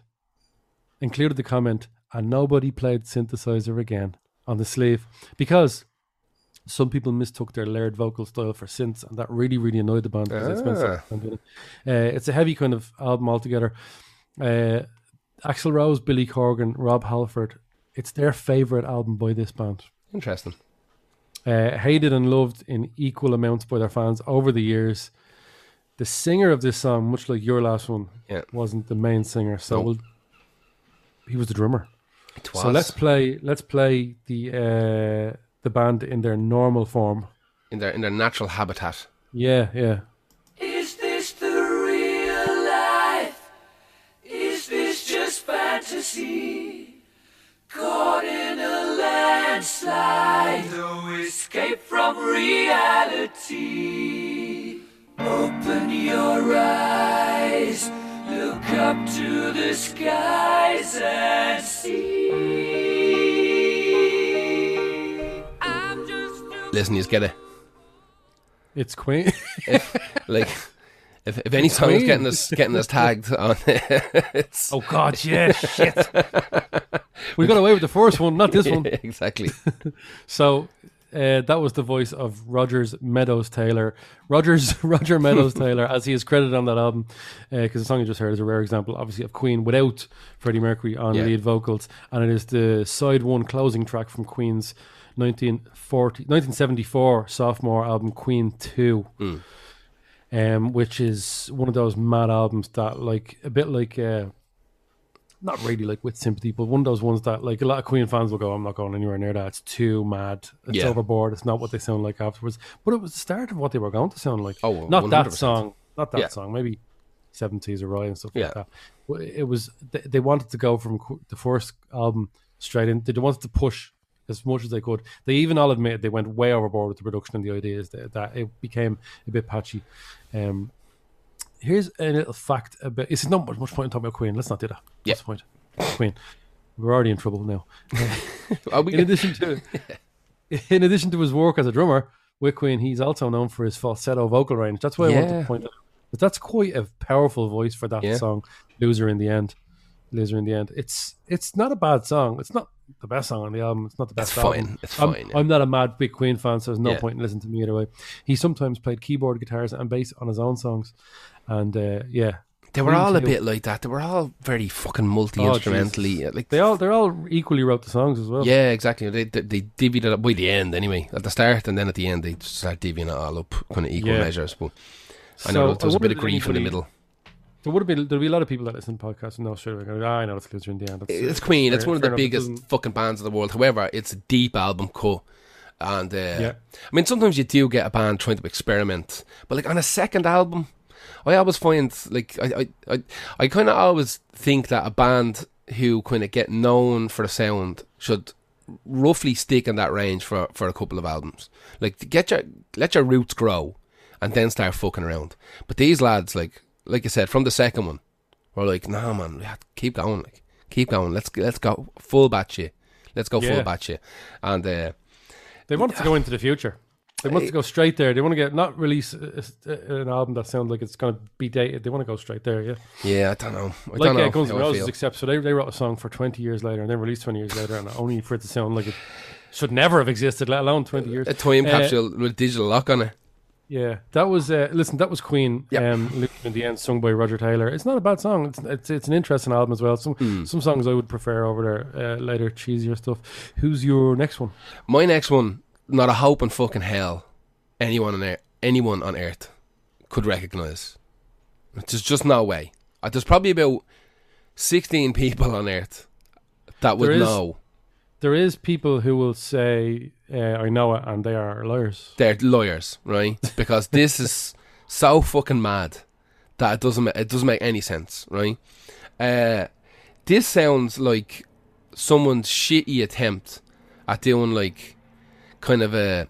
included the comment, and nobody played synthesizer again on the sleeve because some people mistook their layered vocal style for synths, and that really, really annoyed the band because they spent so Ah. time doing it. Uh, it's a heavy kind of album altogether. Uh, Axl Rose, Billy Corgan, Rob Halford. It's their favorite album by this band. Interesting. Uh, hated and loved in equal amounts by their fans over the years. The singer of this song, much like your last one, Yeah. wasn't the main singer. So No. we'll, he was the drummer. It So let's play. Let's play the uh, the band in their normal form, in their in their natural habitat. Yeah, yeah. Is this the real life? Is this just fantasy? Caught in a landslide, no escape from reality. Open your eyes, look up to the skies and see. Listen, you get it. It's Queen. Like, if, if any song is Queen. getting us getting us tagged on it, it's oh God, yeah, shit. we got away with the first one, not this one. exactly. So uh, that was the voice of Rogers Meadows Taylor. Rogers Roger Meadows Taylor, as he is credited on that album, because the song you just heard is a rare example, obviously, of Queen without Freddie Mercury on Yeah. lead vocals, and it is the side one closing track from Queen's 1940, 1974 sophomore album Queen Two. Um, which is one of those mad albums that, like, a bit like uh, not really like with sympathy, but one of those ones that like a lot of Queen fans will go, I'm not going anywhere near that. It's too mad. It's Yeah. overboard. It's not what they sound like afterwards. But it was the start of what they were going to sound like. Oh, not that 100%. song. Not that Yeah. song. Maybe Seven Seas of Rhye and stuff Yeah. like that. But It was they, they wanted to go from the first album straight in. They wanted to push as much as they could. They even all admitted they went way overboard with the production and the ideas that, that it became a bit patchy. Um, here's a little fact about. It's not much, much point in talking about Queen. Let's not do that. Yeah. What's the point? Queen. We're already in trouble now. We In addition to, in addition to his work as a drummer with Queen, he's also known for his falsetto vocal range. That's why I wanted Yeah. to point out. But that's quite a powerful voice for that Yeah. song. Loser in the end. Loser in the end. It's it's not a bad song. It's not the best song on the album. It's not the best. It's fine. album. It's I'm, fine, yeah. I'm not a mad big Queen fan, so there's no Yeah. point in listening to me either way. He sometimes played keyboard, guitars, and bass on his own songs, and uh, yeah, They were all a bit like that. They were all very fucking multi instrumentally. like They all they're all equally wrote the songs as well. yeah, exactly. They, they they divvied it up by the end anyway. At the start and then at the end, they start divvying it all up, kind of equal Yeah. measures. But I So, know there was a bit of grief in the middle. There would have been there'll be a lot of people that listen to podcasts and know straight away. Go, ah, I know it's loser in the end. That's- It's Queen. It's one of the enough. Biggest fucking bands of the world. However, it's a deep album cut. And uh, Yeah. I mean, sometimes you do get a band trying to experiment, but like on a second album, I always find like I I I, I kind of always think that a band who kind of get known for the sound should roughly stick in that range for for a couple of albums. Like get your let your roots grow, and then start fucking around. But these lads, like like I said, from the second one, we're like, nah, man, we have to keep going, like keep going. Let's let's go full batch here. Let's go Yeah. full batch here. And uh, They wanted to go into the future. They want to go straight there. They want to get not release a, a- an album that sounds like it's going to be dated. They want to go straight there. Yeah, yeah, I don't know. I like don't know uh, Guns N' Roses, except so they they wrote a song for twenty years later and then released twenty years later, and only for it to sound like it should never have existed, let alone twenty years. A time Uh, capsule with digital lock on it. Yeah, that was uh, listen. That was Queen. Yep. Um, in the end, sung by Roger Taylor. It's not a bad song. It's it's, it's an interesting album as well. Some Hmm. some songs I would prefer over their uh, later cheesier stuff. Who's your next one? My next one, not a hope in fucking hell, anyone on earth, anyone on earth could recognize. There's just no way. Uh, There's probably about sixteen people on earth that would There is- know. There is people who will say uh, I know it, and they are lawyers. They're lawyers, right? Because this is so fucking mad that it doesn't it doesn't make any sense, right? Uh, this sounds like someone's shitty attempt at doing like kind of a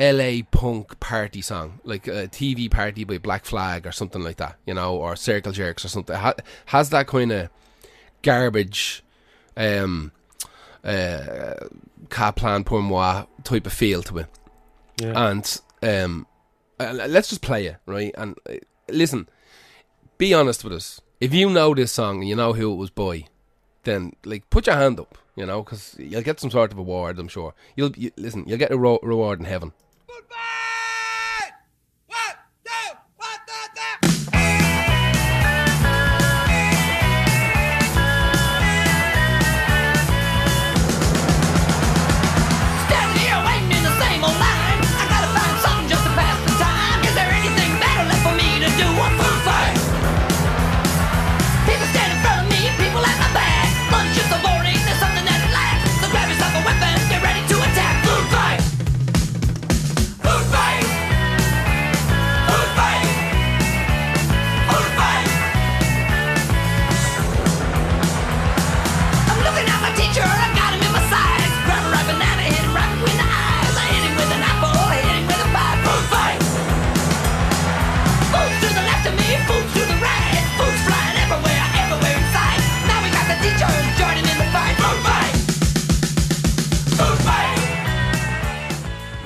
LA punk party song, like a TV party by Black Flag or something like that, you know, or Circle Jerks or something. Ha- has that kind of garbage, um, uh, Ça plane pour moi type of feel to it Yeah, and um, uh, let's just play it, right? And uh, listen, be honest with us. If you know this song and you know who it was by, then like put your hand up, you know, because you'll get some sort of award. I'm sure you'll you, listen. You'll get a ro- reward in heaven. Goodbye!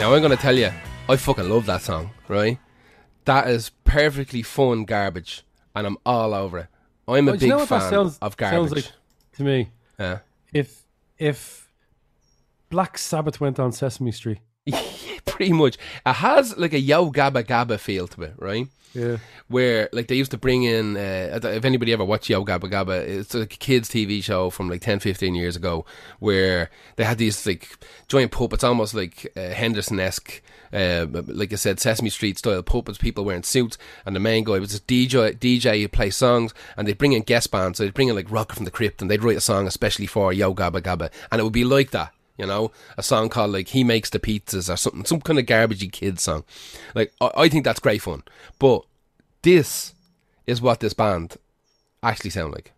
Now I'm going to tell you, I fucking love that song, right? That is perfectly fun garbage, and I'm all over it. I'm a Well, do you big know fan sounds- of garbage. like to me? Yeah. If if Black Sabbath went on Sesame Street, Pretty much. It has like a Yo Gabba Gabba feel to it, right? yeah, where like they used to bring in uh, if anybody ever watched Yo Gabba Gabba it's like a kids TV show from like 10 15 years ago where they had these like giant puppets almost like uh, Henderson-esque uh, like I said Sesame Street style puppets people wearing suits and the main guy was this DJ DJ who play songs and they'd bring in guest bands so they'd bring in like Rocket from the Crypt and they'd write a song especially for Yo Gabba Gabba and it would be like that you know, a song called like "He Makes the Pizzas" or something, some kind of garbagey kids song. Like, I, I think that's great fun. But this is what this band actually sound like.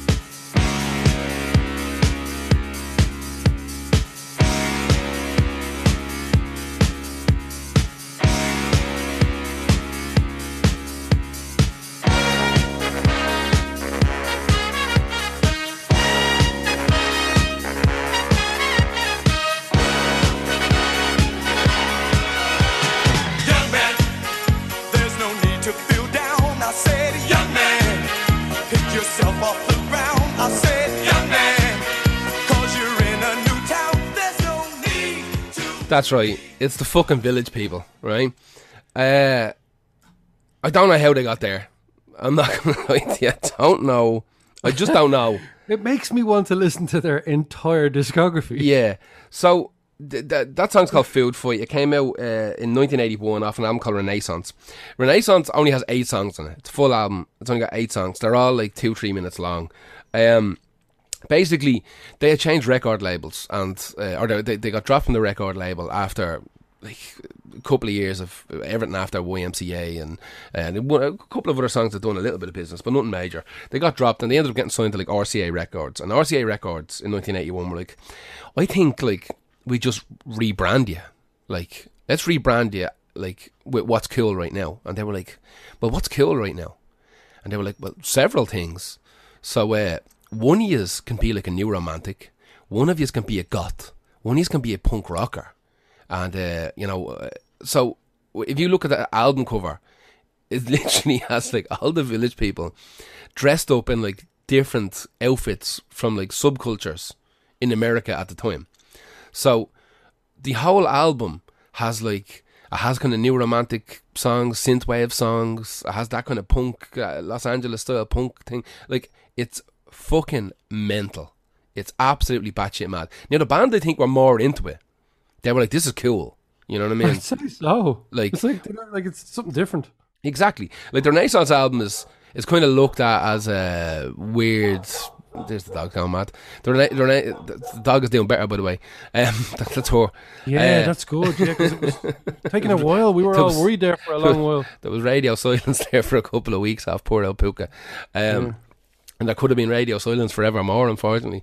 That's right. It's the fucking village people, right? Uh, I don't know how they got there. I'm not gonna lie to you. I don't know. I just don't know. it makes me want to listen to their entire discography. Yeah. So th- th- that song's called Food Fight. It came out uh, in 1981 off an album called Renaissance. Renaissance only has eight songs on it. It's a full album. It's only got eight songs. They're all like two, three minutes long. Um, basically, they had changed record labels and uh, or they, they got dropped from the record label after like a couple of years of everything after YMCA and and a couple of other songs had done a little bit of business, but nothing major. They got dropped and they ended up getting signed to like RCA Records. And RCA Records in 1981 were like, I think like we just rebrand you, like let's rebrand you like with what's cool right now. And they were like, well, what's cool right now? And they were like, well, several things. So uh, one of yous can be like a new romantic, one of yous can be a goth, one of yous can be a punk rocker, and uh, you know, uh, so if you look at the album cover, it literally has like all the village people dressed up in like different outfits from like subcultures in America at the time. So the whole album has like it has kind of new romantic songs, synthwave songs. It has that kind of punk, uh, Los Angeles style punk thing. Like it's fucking mental. It's absolutely batshit mad. Now the band I think were more into it. They were like, "This is cool." You know what I mean? I'd say so. Like- it's like like it's something different. Exactly. Like the Renaissance album is is kind of looked at as a weird. There's the dog going mad. The, Rena- the, Rena- the dog is doing better, by the way. Um, that, that's her. Yeah, Uh, that's good. Yeah, 'cause it was taking a while. We were all was- worried there for a long while. There was radio silence there for a couple of weeks off poor El Puka. Um, And there could have been radio silence forevermore, unfortunately.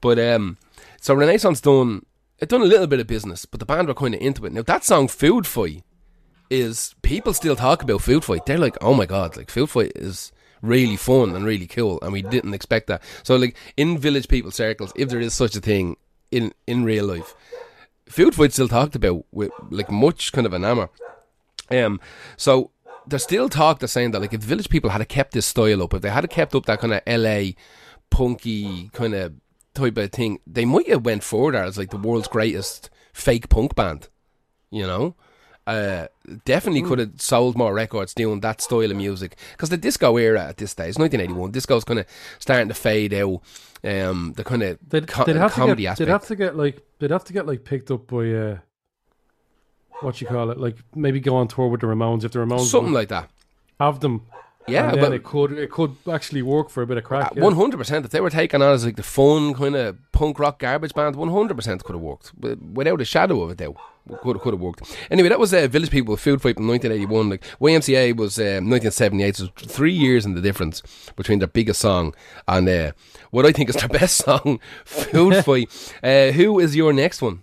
But um, so Renaissance done it done a little bit of business, but the band were kind of into it. Now that song "Food Fight" is people still talk about Food Fight. They're like, oh my god, like Food Fight is really fun and really cool, and we didn't expect that. So like in village people circles, if there is such a thing in in real life, Food Fight still talked about with like much kind of an hammer. Um, so there's still talk that's saying that like if the village people had kept this style up, if they had kept up that kind of LA punky kind of type of thing, they might have went forward as like the world's greatest fake punk band. You know, uh, definitely could have sold more records doing that style of music because the disco era at this stage, 1981, disco's kind of starting to fade out. Um, the kind of They'd, co- they'd have to comedy get, aspect. They'd have to get like they'd have to get like picked up by uh, what you call it, like maybe go on tour with the Ramones if the Ramones Something like that. have them. Yeah, but it could it could actually work for a bit of crack. One hundred percent. If they were taken on as like the fun kind of punk rock garbage band, one hundred percent could have worked. Without a shadow of a doubt, could could have worked. Anyway, that was uh, Village People Food Fight in nineteen eighty one. Like YMCA was um, nineteen seventy eight. So three years in the difference between their biggest song and uh, what I think is their best song, Food Fight. Uh, who is your next one?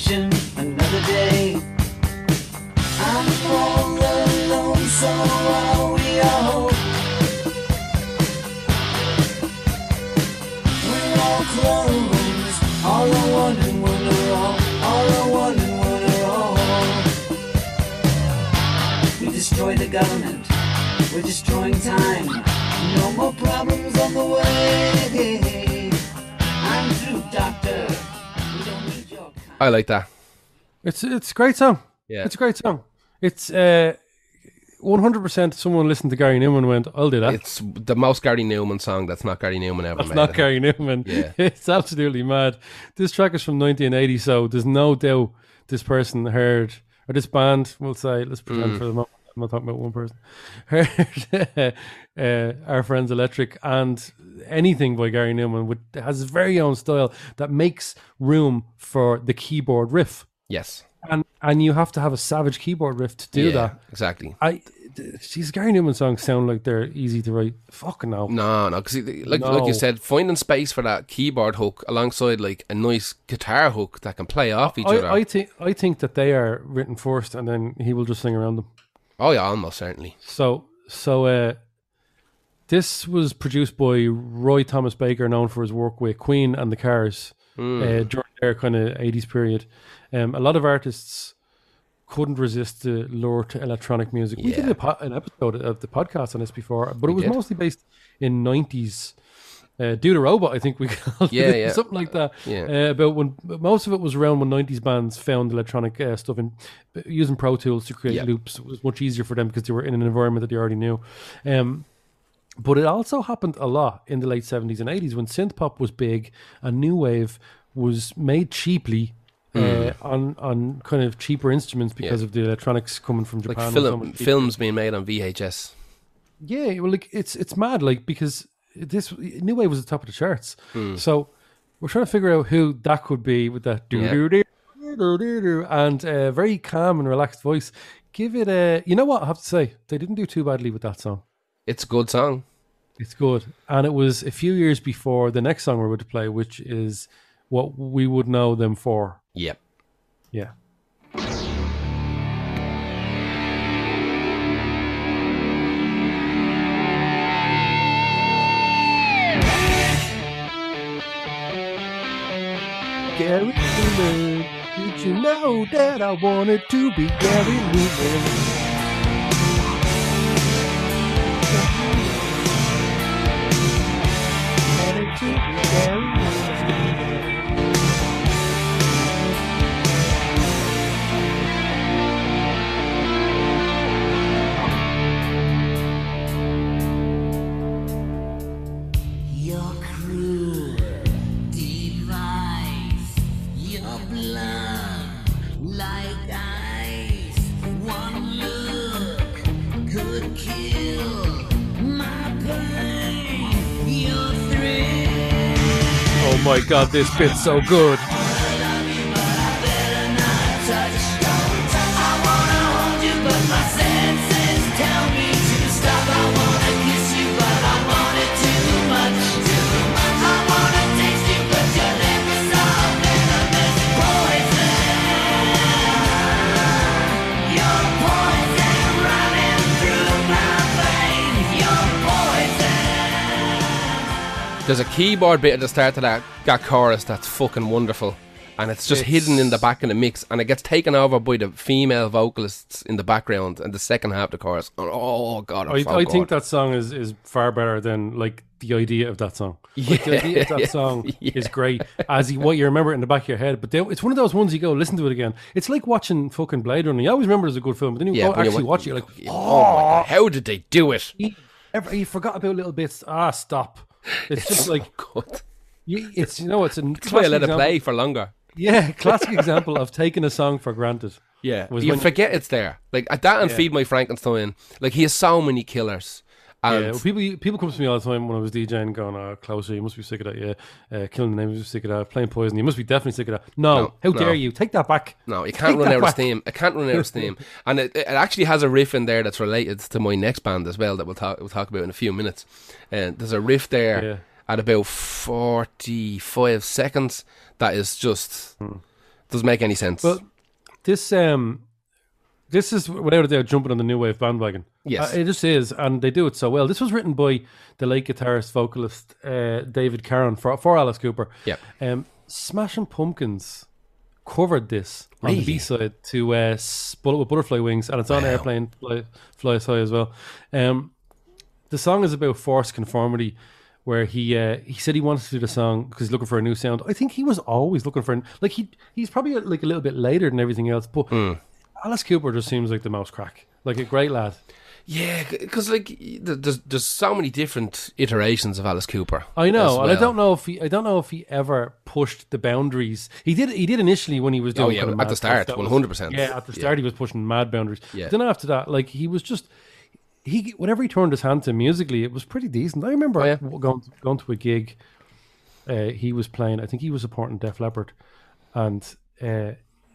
take incubation another day. I'm all alone, so are we all. We're all clones, all are one and one are all, all are one and one are all. We destroy the government, we're destroying time. No more problems on the way. I'm through, doctor. I like that. It's it's a great song. Yeah. It's a great song. It's uh, 100% someone listened to Gary Numan and went, I'll do that. It's the most Gary Numan song that's not Gary Numan ever That's made. not. Gary Numan. Yeah. It's absolutely mad. This track is from 1980, so there's no doubt this person heard, or this band, we'll say, let's pretend Mm. for the moment, I'm not talking about one person, uh, Are Friends Electric and anything by Gary Numan with, has his very own style that makes room for the keyboard riff. Yes. And, and you have to have a savage keyboard riff to do yeah, that. Exactly. I, these Gary Numan songs sound like they're easy to write. Fucking no. No, no, because like No. like you said, finding space for that keyboard hook alongside like a nice guitar hook that can play off each other. I, I think I think that they are written first, and then he will just sing around them. Oh yeah, almost certainly. So so uh, this was produced by Roy Thomas Baker, known for his work with Queen and the Cars Hmm. uh, during their kind of eighties period. Um, a lot of artists couldn't resist the lure to electronic music. We did Yeah. po- an episode of the podcast on this before, but it was did. mostly based in nineties. Uh, Do the robot, I think we called Yeah, it, yeah. something like that. Yeah. Uh, about when most of it was around when '90s bands found electronic uh, stuff and using Pro Tools to create Yeah. loops it was much easier for them because they were in an environment that they already knew. Um, but it also happened a lot in the late 70s and 80s when synth pop was big and new wave was made cheaply. Uh, on on kind of cheaper instruments because Hmm. Yeah. of the electronics coming from Japan. so film films being made on VHS. Yeah, well, like it's it's mad, like because this new wave was the top of the charts. Hmm. So we're trying to figure out who that could be with that do do do do do do and a very calm and relaxed voice. Give it a, you know what I have to say, they didn't do too badly with that song. It's a good song. It's good, and it was a few years before the next song we're going to play, which is what we would know them for. Yep. Yeah. Gary Numan, did you know that I wanted to be Gary Numan? To be Gary my god, this bit's so good. There's a keyboard bit at the start of that, that chorus that's fucking wonderful. And it's just hidden in the back of the mix. And it gets taken over by the female vocalists in the background and the second half of the chorus. Oh, God. I, I think that song is, is far better than like the idea of that song. Like, the idea of that song is great as you, what you remember in the back of your head. But they, it's one of those ones you go listen to it again. It's like watching fucking Blade Runner. You always remember it as a good film, but then you Yeah, go you actually wa- watch it, you're like, Oh, my God. How did they do it? you, ever, you forgot about little bits. Ah, stop. It's just like Good. you, it's you know it's a That's why I let it play for longer. Yeah, classic example of taking a song for granted. Yeah, you forget it's there. Like at that and Yeah. Feed My Frankenstein. Like he has so many killers. And Yeah, well, people people come to me all the time when I was DJing, going, "Oh, closer, you must be sick of that." Yeah, uh, killing the name, you sick of that. Playing poison, you must be definitely sick of that. No, No, how no. dare you? Take that back. no, you can't Take run out of steam. It can't run out of steam. And it, it actually has a riff in there that's related to my next band as well that we'll talk we'll talk about in a few minutes. And there's a riff there. Yeah. at about 45 seconds. That is just doesn't make any sense. Well, this um, this is without a doubt jumping on the new wave bandwagon. Yes. Uh, it just is, and they do it so well. This was written by the late guitarist vocalist uh, David Carron for for Alice Cooper. Yep. Um, Smashing Pumpkins covered this on the B side to uh, Bullet with Butterfly Wings, and it's on Airplane Fly, Fly High as well. Um, the song is about forced conformity, where he uh, he said he wanted to do the song because he's looking for a new sound. I think he was always looking for an, like he he's probably like a little bit later than everything else, but Hmm. Alice Cooper just seems like the mouse crack, like a great lad. yeah, because like there's there's so many different iterations of Alice Cooper. I know, and I don't know if he I don't know if he ever pushed the boundaries. He did he did initially when he was doing Oh, yeah, kind of at the start. That was- 100%. Yeah, at the Yeah. start he was pushing mad boundaries. Yeah. Then after that, like he was just he whatever he turned his hand to musically, it was pretty decent. I remember Oh, yeah. going going to a gig. Uh, he was playing. I think he was supporting Def Leppard, and uh,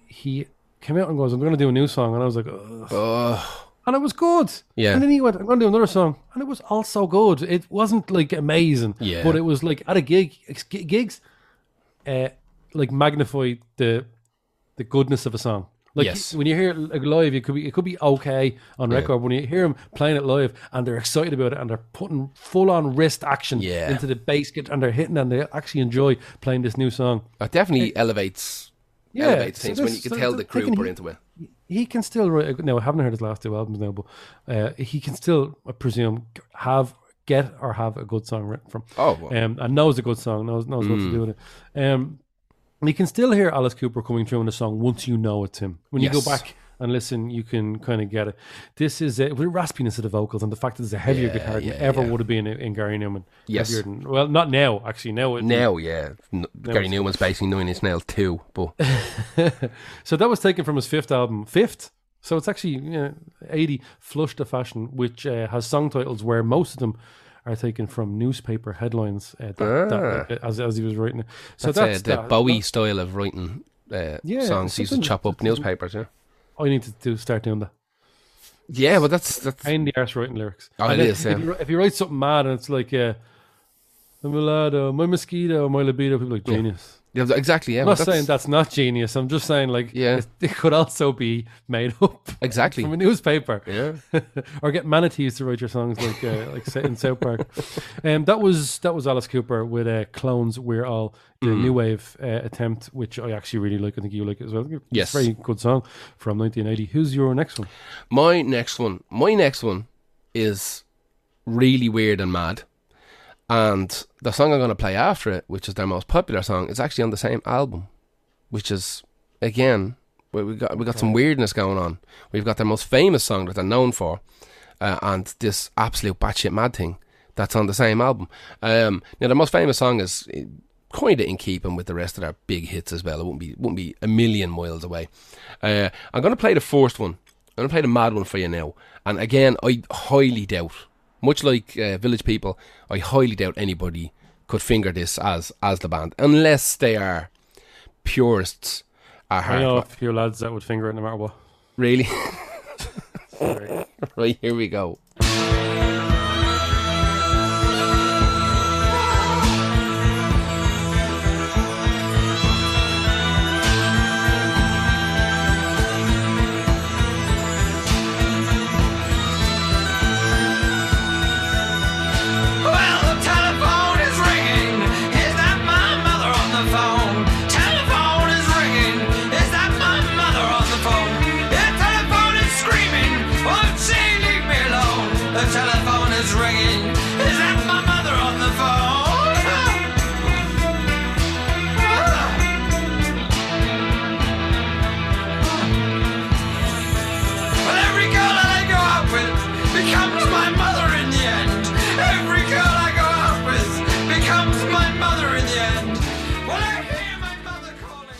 he came out and goes, "I'm going to do a new song," and I was like, Ugh. Ugh. and it was good. Yeah. And then he went, I'm going to do another song. And it was also good. It wasn't like amazing. Yeah. But it was like at a gig, gigs, uh, like magnify the the goodness of a song. Like Yes. when you hear it live, it could be it could be okay on Yeah. record. When you hear them playing it live and they're excited about it and they're putting full on wrist action Yeah. into the bass kit and they're hitting and they actually enjoy playing this new song. It definitely elevates Yeah, elevates so things when you can so tell the- the group thinking he- into it. he can still write. No, I haven't heard his last two albums now, but uh, he can still, I presume, have get or have a good song written from. Oh, well. um, and knows a good song, knows knows what to do with it. Um, and you can still hear Alice Cooper coming through in the song once you know it's him. When you go back and listen, you can kind of get it. This is uh, with raspiness of the vocals and the fact that there's a heavier Yeah, guitar than yeah, ever yeah. would have been in, in Gary Numan. Yes. Than, well, not now actually. Now, it, Now, yeah, N- Gary Numan's basically Nine Inch Nails too, but So that was taken from his fifth album, fifth. So it's actually you know, 80 Flush the Fashion, which uh, has song titles where most of them are taken from newspaper headlines uh, that, that- as, as he was writing it. So Ah. that's, that's, uh, the that. Bowie style of writing uh, Yeah, songs. He used to chop up newspapers. Yeah, I need to do, start doing that. yeah, but that's that's Pain in the arse writing lyrics. Oh, And it is, If, yeah. you, if you write something mad and it's like, uh, my mulatto, my mosquito, my libido, people are like genius. Yeah, exactly. Yeah, I'm not that's- saying that's not genius. I'm just saying like, Yeah. it, it could also be made up exactly. from a newspaper. Yeah, or get manatees to write your songs like uh, like in South Park. Um, that was that was Alice Cooper with uh, "Clones." We're all the Mm. new wave uh, attempt, which I actually really like. I think you like it as well. It's Yes. a very good song from 1980. Who's your next one? my next one, my next one is really weird and mad, and the song I'm going to play after it, which is their most popular song, is actually on the same album, which is again we we got we got some weirdness going on. We've got their most famous song that they're known for, uh, and this absolute batshit mad thing that's on the same album. Um, now the most famous song is kind of in keeping with the rest of their big hits as well. It wouldn't be wouldn't be a million miles away. Uh, I'm going to play the first one. I'm going to play the mad one for you now. And again, I highly doubt, much like uh, Village People, I highly doubt anybody could finger this as as the band unless they are purists. I know a few lads that would finger it no matter what. really. right here we go.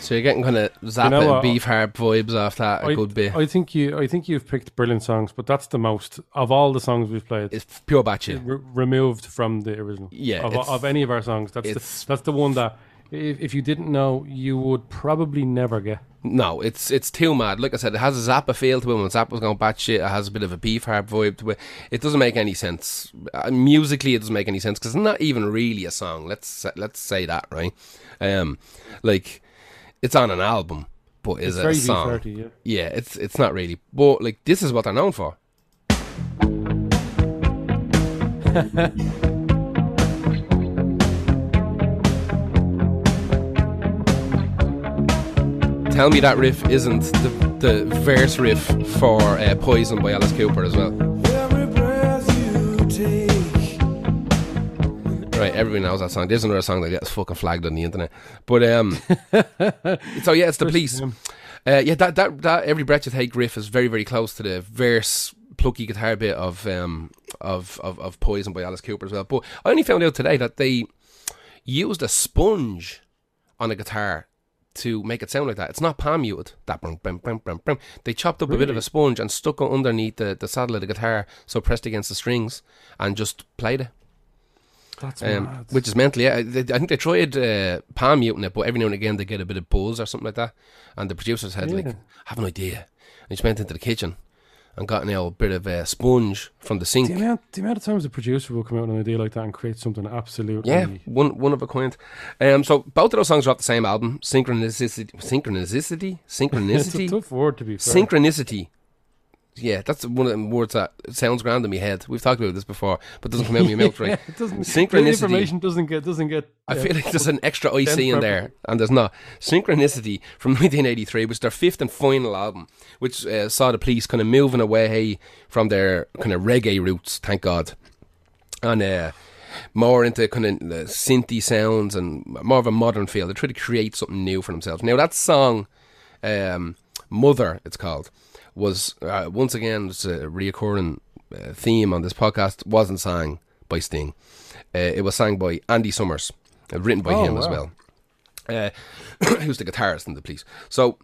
So you're getting kind of Zappa know and? Beefheart vibes off that a I, good bit. I think you. I think you've picked brilliant songs, but that's the most of all the songs we've played. it's pure batshit. re- removed from the original. Yeah, of, of any of our songs. That's the, that's the one that if, if you didn't know, you would probably never get. No, it's it's too mad. Like I said, it has a Zappa feel to it. When Zappa's going batshit, it has a bit of a Beefheart vibe to it. It doesn't make any sense uh, musically. It doesn't make any sense because it's not even really a song. Let's let's say that right. Um, like it's on an album, but is It's it a song? V30, yeah. Yeah, it's it's not really. But like this is what they're known for. Tell me that riff isn't the, the verse riff for uh, Poison by Alice Cooper as well. Right, everybody knows that song. There's another song that gets fucking flagged on the internet. But um, so yeah, it's the police. Uh, yeah, that, that that every breath you take riff is very very close to the verse plucky guitar bit of um of, of of Poison by Alice Cooper as well. But I only found out today that they used a sponge on a guitar to make it sound like that. It's not palm muted. That brum, brum, brum, brum, brum. They chopped up a bit of a sponge and stuck it underneath the, the saddle of the guitar, so pressed against the strings, and just played it. That's Um, mad. which is mentally, yeah, I think they tried uh, palm muting it, but every now and again they get a bit of buzz or something like that. And the producers had like, Yeah. I have an idea. And he just went into the kitchen and got now a bit of uh, sponge from the sink. the amount, the amount of times a producer will come out with an idea like that and create something absolutely. Yeah, one one of a kind. Um, so both of those songs are off the same album. Synchronicity, synchronicity, a synchronicity, tough word to be fair. synchronicity. Yeah, that's one of the words that sounds grand in my head. We've talked about this before, but doesn't come out of my mouth right. yeah, it doesn't. The Synchronicity. information doesn't get doesn't get. I uh, feel like there's an extra IC in there, and there's not. Synchronicity from 1983 was their fifth and final album, which uh, saw the police kind of moving away from their kind of reggae roots, thank God, and uh, more into kind of uh, synthy sounds and more of a modern feel. They try to create something new for themselves. Now, that song, um, Mother, it's called, was uh, once again it's a reoccurring uh, theme on this podcast. Wasn't sang by Sting. Uh, it was sang by Andy Summers, uh, written by Oh, him as well. Uh, who's the guitarist in the Police? So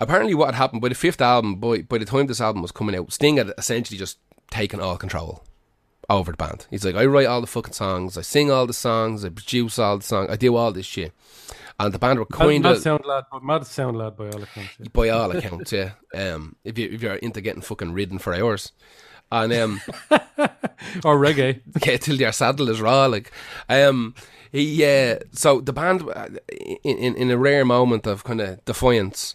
apparently, what had happened by the fifth album, by by the time this album was coming out, Sting had essentially just taken all control over the band. He's like, I write all the fucking songs, I sing all the songs, I produce all the songs, I do all this shit. And the band were kind mad of sound lad, but mad sound lad by all accounts. Yeah. by all accounts, yeah. Um, if you if you're into getting fucking ridden for hours, and um, Or reggae. get till your saddle is raw, like, um, he uh, so the band uh, in in, in a rare moment of kind of defiance.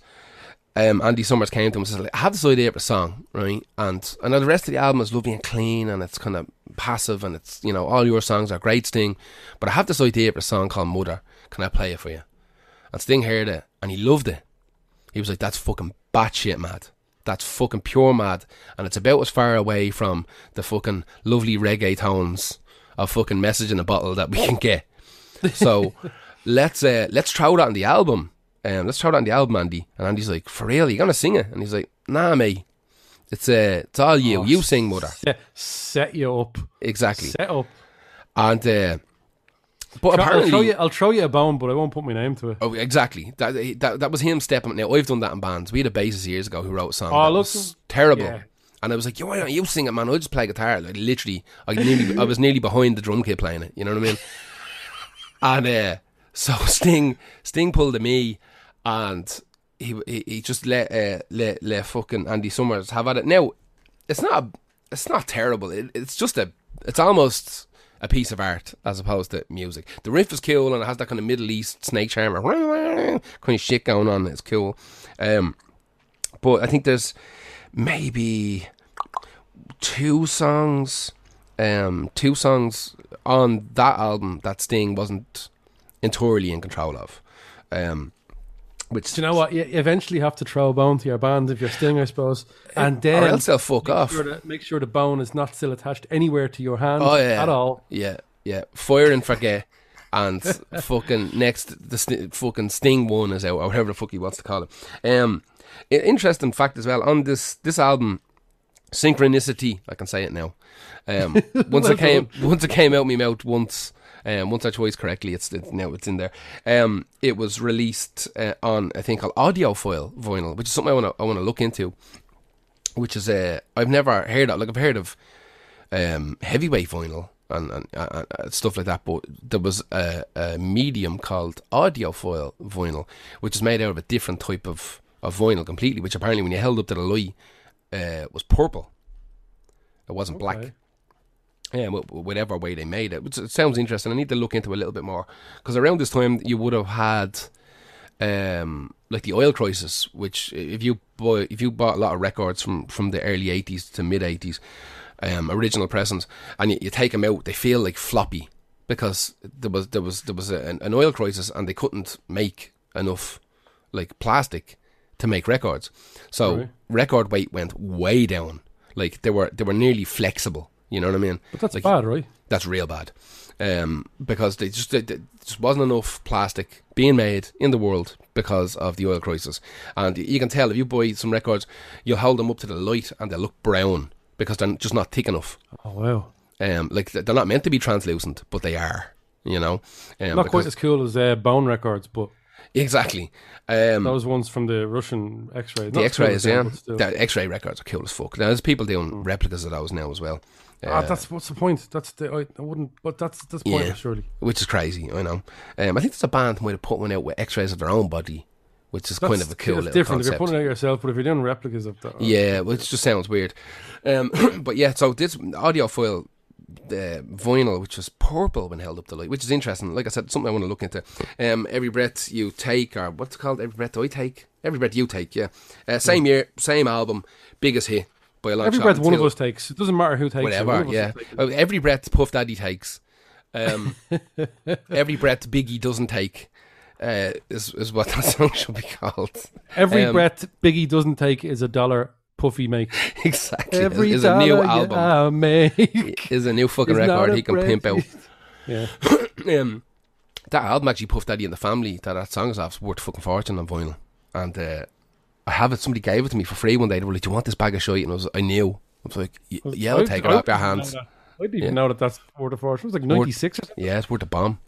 Um, Andy Summers came to him and said, like, "I have this idea for a song, right? And I know the rest of the album is lovely and clean, and it's kind of passive, and it's you know all your songs are great, Sting. But I have this idea for a song called Mother. Can I play it for you?" And Sting heard it, and he loved it. He was like, "That's fucking batshit mad. That's fucking pure mad." And it's about as far away from the fucking lovely reggae tones of fucking message in a bottle that we can get. So let's uh, let's throw that on the album. Um, let's throw it on the album, Andy. And Andy's like, "For real? You gonna sing it?" And he's like, "Nah, mate. It's uh, it's all you. Oh, you sing, mother. Set, set you up. Exactly." Set up. And uh, but I'll apparently, throw you. I'll throw you a bone, but I won't put my name to it. Oh, exactly. That, that that was him stepping. Now I've done that in bands. We had a bassist years ago who wrote a song. Oh, that look. was terrible. Yeah. And I was like, "Yo, why don't you sing it, man? I just play guitar." Like literally, I nearly, I was nearly behind the drum kit playing it. You know what I mean? and uh, so Sting, Sting pulled a me, and he he, he just let uh, let let fucking Andy Summers have at it. Now, it's not it's not terrible. It, it's just a it's almost a piece of art as opposed to music. The riff is cool and it has that kind of Middle East snake charmer kind of shit going on. It's cool. Um, but I think there's maybe two songs, um, two songs on that album that Sting wasn't entirely in control of. Um, which Do you know what? You eventually have to throw a bone to your band if you're Sting, I suppose. And then or else they'll fuck make off. Sure that, make sure the bone is not still attached anywhere to your hand Oh yeah, at all. Yeah, yeah. Fire and forget, and fucking next the st- fucking Sting one is out, or whatever the fuck he wants to call it. Um, interesting fact as well on this this album, synchronicity. I can say it now. Um, once it came once it came out me mouth once. Um, once I chose correctly, it's, it's now it's in there. Um, it was released uh, on a thing called audiophile vinyl, which is something I want to I want to look into. Which is uh, I've never heard of. Like I've heard of um, heavyweight vinyl and, and uh, uh, stuff like that. But there was a, a medium called audiophile vinyl, which is made out of a different type of, of vinyl completely. Which apparently, when you held up to the light, uh, was purple. It wasn't black. Yeah, wh- wh- whatever way they made it. Which it sounds interesting. I need to look into it a little bit more because around this time you would have had, um, like the oil crisis. Which if you buy, if you bought a lot of records from from the early eighties to mid eighties, um, original pressings, and you, you take them out, they feel like floppy because there was there was there was a, an, an oil crisis and they couldn't make enough like plastic to make records. So Right. record weight went way down. Like they were they were nearly flexible. You know what I mean? But that's Like, bad, right? That's real bad. Um, because they just there just wasn't enough plastic being made in the world because of the oil crisis. And you can tell if you buy some records, you'll hold them up to the light and they look brown because they're just not thick enough. Oh wow. Um, like they're not meant to be translucent, but they are. You know, um, Not quite as cool as uh, Bone Records, but exactly. Um, those ones from the Russian X-rays. the X-rays, yeah, the X-ray records are cool as fuck. Now, there's people doing replicas of those now as well. Ah, Uh, that's what's the point? That's the I, I wouldn't, but that's that's Yeah. pointless, surely. which is crazy. I know. Um, I think there's a band might have put one out with X-rays of their own body, which is kind of a cool that's little different. concept. If you're putting it out yourself, but if you're doing replicas of that, Yeah, which just sounds weird. Um, but yeah, so this audiophile uh, vinyl, which was purple when held up to light, which is interesting. Like I said, something I want to look into. Um, every breath you take, or what's it called? Every breath I take. Every breath you take. Yeah. Uh, same year, same album, biggest hit by a long every shot. breath one of us takes. It doesn't matter who takes it. whatever. of Yeah, it. Uh, every breath Puff Daddy takes. Um, every breath Biggie doesn't take. Uh, is is what that song should be called. Every um, breath Biggie doesn't take is a dollar Puffy makes. exactly. Every is a new album. I make. Is a new fucking record he can breath pimp out. Yeah. um, that album actually Puff Daddy and the Family that that song is off is worth a fucking fortune on vinyl, and uh, I have it. Somebody gave it to me for free one day. They were like, "Do you want this bag of shit?" And I was, I knew. I was like, "Yeah, I'll take it off your hands." I didn't even Yeah. know that that's worth a fortune. It was like 96 or something. Yeah, it's worth a bomb.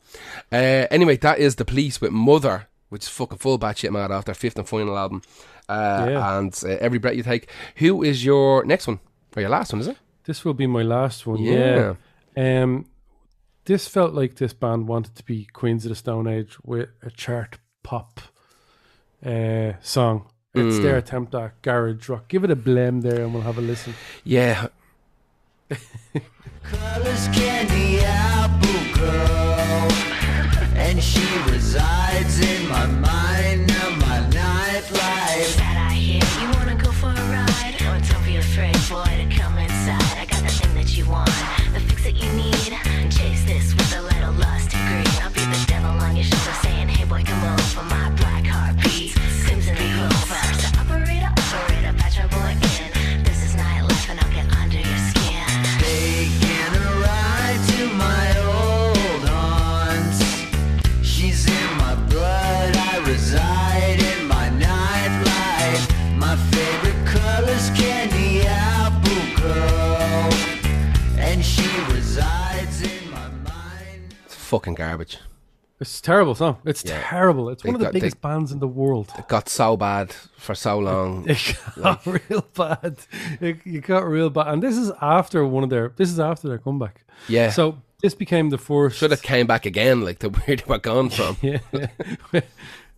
Uh, anyway, that is the police with Mother, which is fucking full batshit mad off their fifth and final album. Uh, Yeah. And uh, every breath you take. Who is your next one or your last one? Is it? This will be my last one. Yeah. Yeah. Um, this felt like this band wanted to be Queens of the Stone Age with a chart pop uh, song. It's Hmm. their attempt at garage rock. Give it a blame there, and we'll have a listen. Yeah, fucking garbage. It's terrible song. It's Yeah. terrible. It's They one of the got- they- biggest bands in the world. It got so bad for so long. It got real bad. It, it got real bad, and this is after one of their. This is after their comeback. Yeah. So this became the first. Should have came back again, like the where they were gone from. Yeah.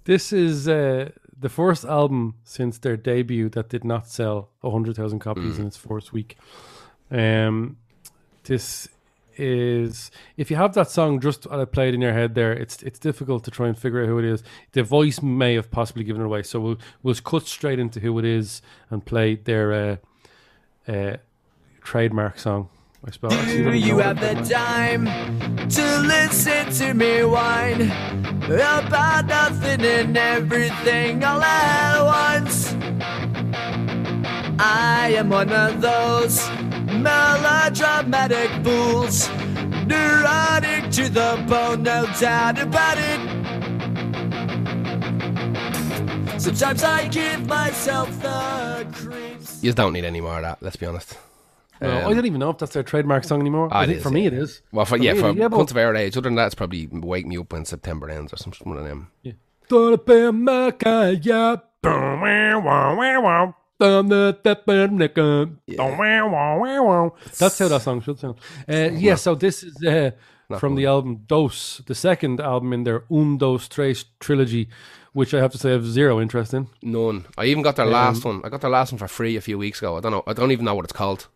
this is uh, the first album since their debut that did not sell 100,000 copies in its first week. Um, this is if you have that song just played in your head there, it's it's difficult to try and figure out who it is. The voice may have possibly given it away, so we'll we'll cut straight into who it is and play their uh, uh, trademark song. I suppose. Actually, I don't Do you have the time to listen to me whine about nothing and everything all at once? I am one of those melodramatic fools, neurotic to the bone, no doubt about it. Sometimes I give myself the creeps. You don't need any more of that. Let's be honest. No, Um, I don't even know if that's their trademark song anymore. Ah, I think is, for me it is. Well, for, For yeah, me, for yeah, but- of our age. Other than that, it's probably "Wake Me Up When September Ends" or some one of them. Gonna be my guy, That's how that song should sound. Uh, yeah, so this is uh, from the album Dos, the second album in their Un, Dos, Tres trilogy, which I have to say I have zero interest in. None. I even got their last one. I got their last one for free a few weeks ago. I don't know. I don't even know what it's called.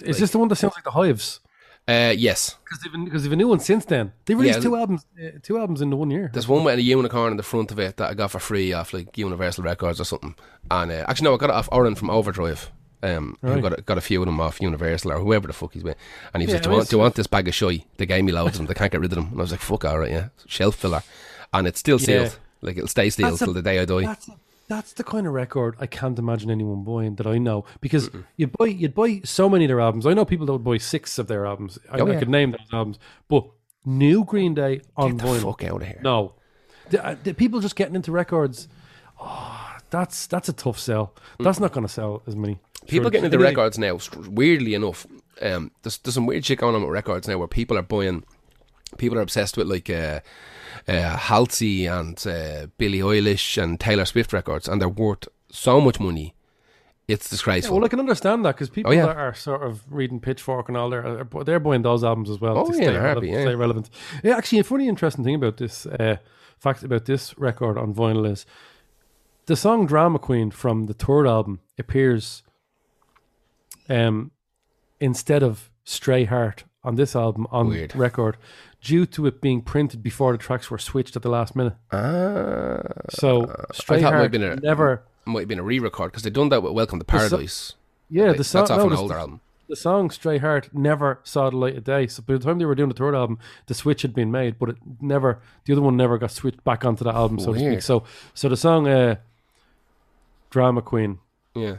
Is this the one that sounds like the Hives? Uh, yes. Because they've, because they've a new one since then. They released Yeah. two albums, uh, two albums in the one year. There's one with a unicorn in the front of it that I got for free off like Universal Records or something. And uh, actually, no, I got it off Oren from Overdrive. Um, Right. got a, got a few of them off Universal or whoever the fuck he's with. And he was Yeah, like, do you, want, do you want this bag of shy? They gave me loads of them. They can't get rid of them. And I was like, fuck, all right, yeah. Shelf filler. And it's still Yeah. sealed. Like, it'll stay sealed That's a- till the day I die. That's that's the kind of record I can't imagine anyone buying that I know because you'd buy you'd buy so many of their albums. I know people that would buy six of their albums. I, Oh, I yeah. could name those albums, but new Green Day on Get the vinyl. fuck out of here. No, the, uh, the people just getting into records. Oh, that's that's a tough sell. That's not going to sell as many. People Sure, getting into anyway, records now, weirdly enough, um, there's, there's some weird shit going on with records now where people are buying, people are obsessed with like uh, uh, Halsey and uh, Billie Eilish and Taylor Swift records, and they're worth so much money. It's Yeah, disgraceful. well, I can understand that because people Oh, yeah. that are sort of reading Pitchfork and all, they're they're buying those albums as well Oh, to yeah, stay, a relevant, yeah. stay relevant. Yeah, actually, a funny, interesting thing about this uh, fact about this record on vinyl is the song "Drama Queen" from the third album appears um, instead of "Stray Heart" on this album on Weird. record, due to it being printed before the tracks were switched at the last minute. ah, So "Stray thought it might Heart" have a- never. might have been a re-record because they done that with Welcome to so- Paradise. Yeah, Like, the song. that's off no, an the- older album. the song Stray Heart never saw the light of day. So by the time they were doing the third album, the switch had been made, but it never the other one never got switched back onto the album, so to speak. So so the song uh, Drama Queen, Yeah,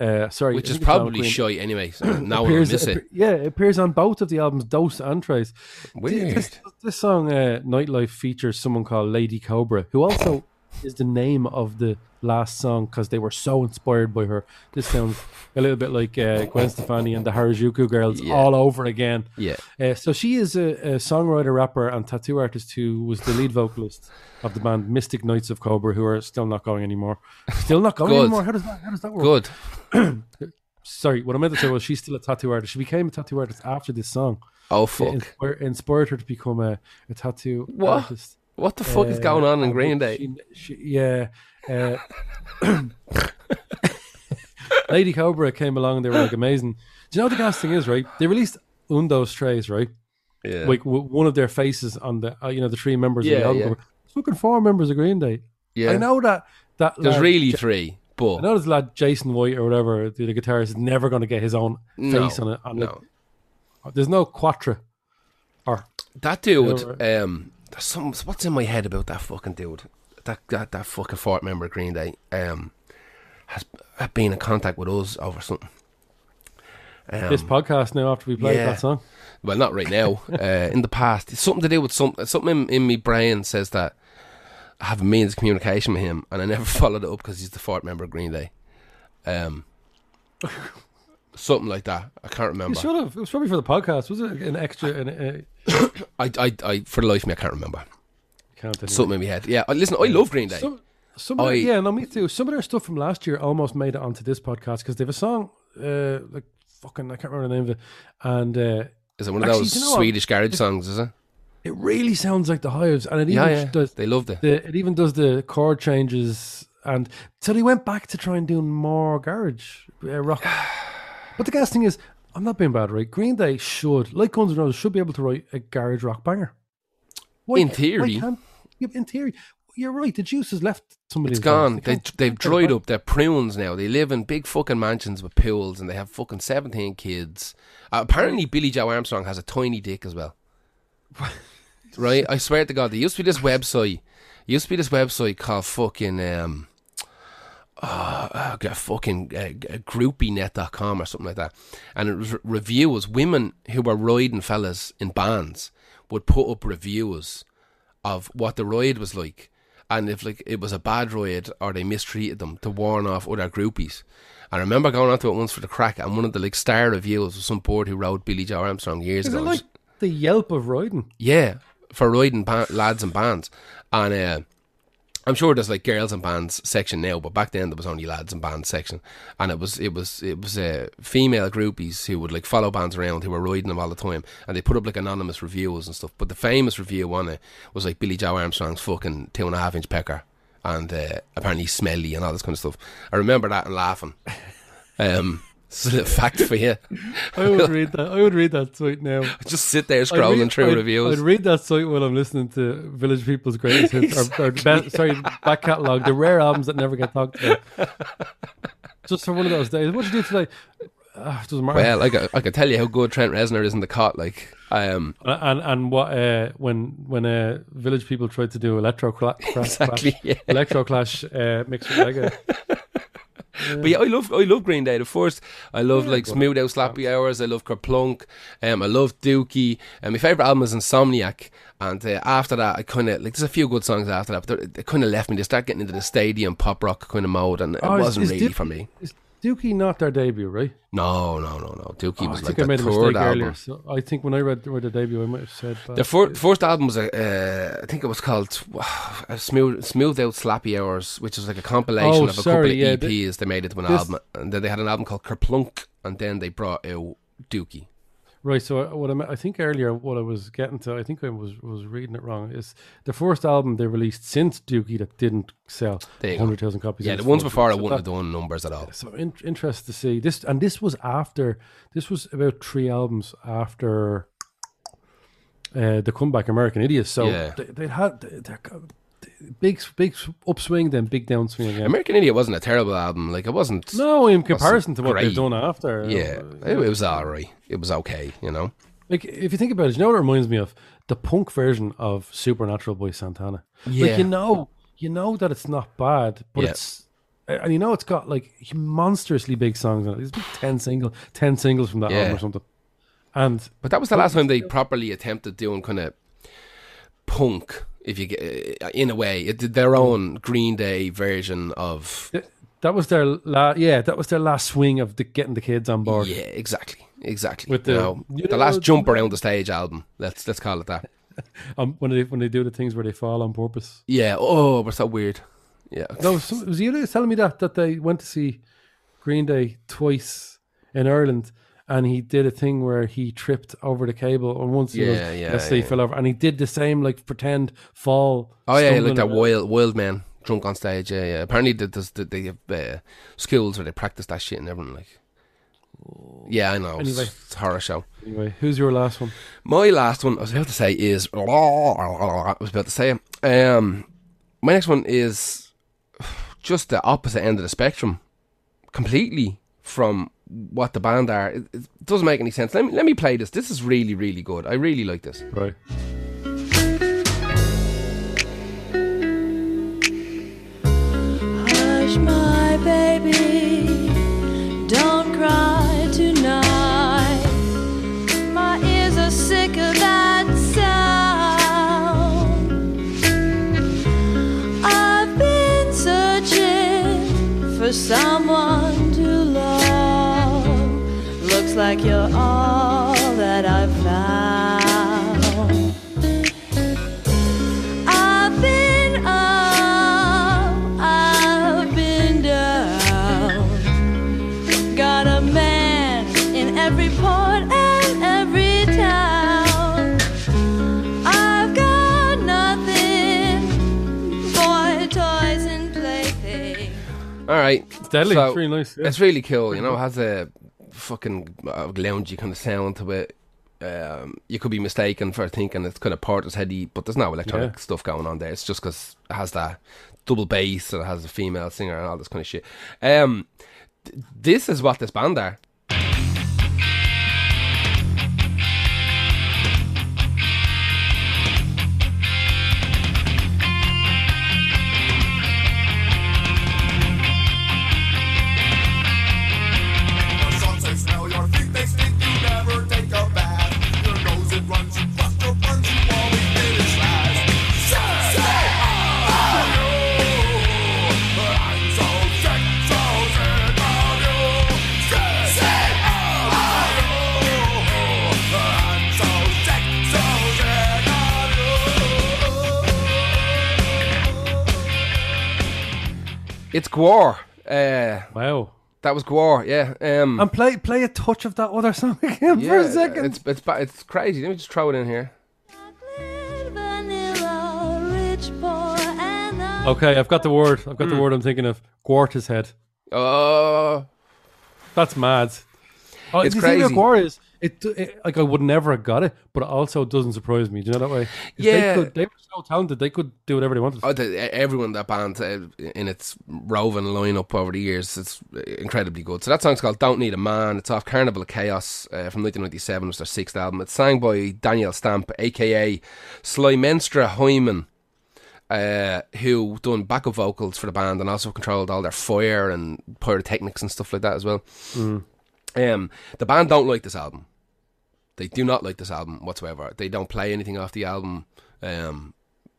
uh, sorry, which is think it's Drama probably shy anyway. So now appears, miss it. yeah, it appears on both of the albums, Dos and Tres. Weird. This, this song, uh, Nightlife, features someone called Lady Cobra, who also is the name of the last song because they were so inspired by her. This sounds a little bit like uh, Gwen Stefani and the Harajuku Girls Yeah. all over again. Yeah. Uh, so she is a, a songwriter, rapper, and tattoo artist who was the lead vocalist of the band Mystic Knights of Cobra, who are still not going anymore. Still not going Good. anymore. How does that? How does that work? Good. Sorry, what I meant to say was she's still a tattoo artist. She became a tattoo artist after this song. Oh It fuck! inspired, inspired her to become a, a tattoo What? artist. What the fuck is Uh, going on in Green Day? she- she- yeah. Uh, Lady Cobra came along and they were like amazing. Do you know what the gas thing is, right? They released Undos Trays, right? Yeah. Like w- one of their faces on the, uh, you know, the three members of Yeah, the album yeah. cover. Fucking four members of Green Day. yeah. I know that. that There's lad really three. But I know this lad Jason White or whatever, the, the guitarist, is never going to get his own no, face on it. On no. it. There's no Quattro. Or That dude, Yeah, um, there's some. What's in my head about that fucking dude? That that that fucking fort member of Green Day, um, has been in contact with us over something. Um, this podcast now after we played yeah. that song. well, not right now. uh, in the past, it's something to do with something. Something in, in my brain says that I have a means of communication with him, and I never followed it up because he's the fort member of Green Day. Um, something like that. I can't remember. should have. It was probably for the podcast. Was it an extra? An, uh, I, I, I, for the life of me, I can't remember. Can't. Something in my head. Yeah, listen, I love Green Day. Some, some I- yeah, no, me too. Some of their stuff from last year almost made it onto this podcast because they have a song, uh, like fucking, I can't remember the name of it, and uh, Is it one of Actually, those you know what? Swedish garage songs? Is it? it really sounds like the Hives, and it even Yeah, yeah. does They loved it. the, it even does the chord changes, and so they went back to try and do more garage uh, rock. but the gas thing is, I'm not being bad, right? Green Day should, like Guns N' Roses, should be able to write a garage rock banger. Why, In why theory. can't- yeah, in theory, you're right. The juice has left somebody. It's gone. They, they've dried up. They're prunes now. They live in big fucking mansions with pools, and they have fucking seventeen kids. Uh, apparently, Billie Joe Armstrong has a tiny dick as well. right? I swear to God, there used to be this website. Used to be this website called fucking um, uh, uh, fucking uh, groupienet.com or something like that, and it was re- reviews. Women who were riding fellas in bands would put up reviews of what the ride was like, and if like it was a bad ride or they mistreated them to warn off other groupies. I remember going onto it once for the crack, and one of the like star reviews was some board who wrote Billie Joe Armstrong years Is ago. it like the Yelp of riding? Yeah, for riding lads and bands, and uh, I'm sure there's like girls and bands section now, but back then there was only lads and bands section, and it was it was it was uh, female groupies who would like follow bands around who were riding them all the time, and they put up like anonymous reviews and stuff. But the famous review on it was like Billie Joe Armstrong's fucking two and a half inch pecker, and uh, apparently smelly and all this kind of stuff. I remember that and laughing. Um, it's a little fact for you. I would read that. I would read that site now. Just sit there scrolling read- through I'd- reviews. I'd read that site while I'm listening to Village People's Greatest Hits, or, or best, sorry, back catalogue, the rare albums that never get talked about. Just for one of those days. What did you do today? Ah, doesn't matter. well, I, could- I could tell you how good Trent Reznor is in the cot. Like, um, and and what uh, when when uh, Village People tried to do electro cla- Exactly, clash, yeah. electro clash uh, mixed with reggae. But yeah, I love I love Green Day. The first, I love like Smooth Out Slappy Hours. I love Kerplunk. Um, I love Dookie. And my favorite album is Insomniac. And uh, after that, I kind of like there's a few good songs after that, but they kind of left me. They start getting into the stadium pop rock kind of mode, and it Oh, wasn't really for me. Dookie not their debut, right? No, no, no, no. Dookie Oh, was I like think I made a mistake album. earlier. So I think when I read, read the debut, I might have said that. The fir- first album was a, uh, I think it was called uh, Smooth Smooth Out Slappy Hours, which was like a compilation Oh, of a sorry, couple yeah, of th- EPs they made it to an album, and then they had an album called Kerplunk, and then they brought out Dookie. Right. So what I, meant- I think earlier, what I was getting to, I think I was was reading it wrong. Is the first album they released since Dookie that didn't sell hundred thousand copies. Yeah, the ones before I wouldn't have done numbers at all. So in, interested to see this, and this was after. This was about three albums after uh, the comeback American Idiots. So Yeah. they, they had they, big big upswing, then big downswing again. American Idiot wasn't a terrible album. Like it wasn't. no, in comparison to what great. they've done after. Uh, yeah, it, it was alright. It was okay. You know. Like if you think about it, you know what it reminds me of? The punk version of Supernatural by Santana. Yeah. Like you know, you know that it's not bad, but Yeah. it's and you know it's got like monstrously big songs on it. There's like ten single ten singles from that Yeah. album or something. And But that was the last time they properly attempted doing kind of punk. If you get in a way, it did their own Green Day version of. that was their la- yeah, that was their last swing of the, getting the kids on board. Yeah, exactly, exactly. With You the- know, you the know, last jump around the stage album. Let's let's call it that. Um, when they when they do the things where they fall on purpose. Yeah. Oh, was that weird. Yeah. No, some, was you telling me that that they went to see Green Day twice in Ireland, and he did a thing where he tripped over the cable, and once he Yeah, was, yeah, let's say he fell over, and he did the same like pretend fall. Oh yeah, like that wild wild man drunk on stage. Yeah, yeah. Apparently, th- there's, th- they have uh, schools where they practice that shit and everything. Like, yeah, I know. It's, Anyway. it's a horror show. Anyway, who's your last one? My last one, I was about to say is. I was about to say. Um, my next one is just the opposite end of the spectrum, completely from what the band are. It, it doesn't make any sense. Let me let me play this. This is really really good. I really like this. Right. Hush, my baby, don't cry tonight. My ears are sick of that sound. I've been searching for someone like you're all that I've found. I've been up, I've been down. Got a man in every port and every town. I've got nothing, boy, toys and playthings. All right, It's deadly. So, it's really nice. yeah. It's really cool. You know, it has a fucking uh, loungy kind of sound to it. Um, you could be mistaken for thinking it's kind of Portisheady, but there's no electronic Yeah. stuff going on there. It's just because it has that double bass and it has a female singer and all this kind of shit. Um, th- this is what this band are. It's Gwar. Uh, Wow. that was Gwar. Yeah. Um, And play play a touch of that other song again for a second. It's it's it's crazy. Let me just throw it in here. Chocolate, vanilla, rich, poor, and I- Okay, I've got the word. I've got Hmm. the word I'm thinking of. Gwart's head. Oh, That's mad. Oh, It's the thing crazy. about Gwar is, it, it like I would never have got it, but it also doesn't surprise me. Do you know that way? Yeah. they, could, they were so talented. They could do whatever they wanted. oh the, everyone that band uh, in its roving lineup over the years, it's incredibly good. So that song's called "Don't Need a Man." It's off Carnival of Chaos uh, from 1997. It was their sixth album. It's sang by Danielle Stampe, aka Slymenstra Hymen. Uh, who done backup vocals for the band and also controlled all their fire and pyrotechnics and stuff like that as well. Um, the band don't like this album. They do not like this album whatsoever. They don't play anything off the album. Um,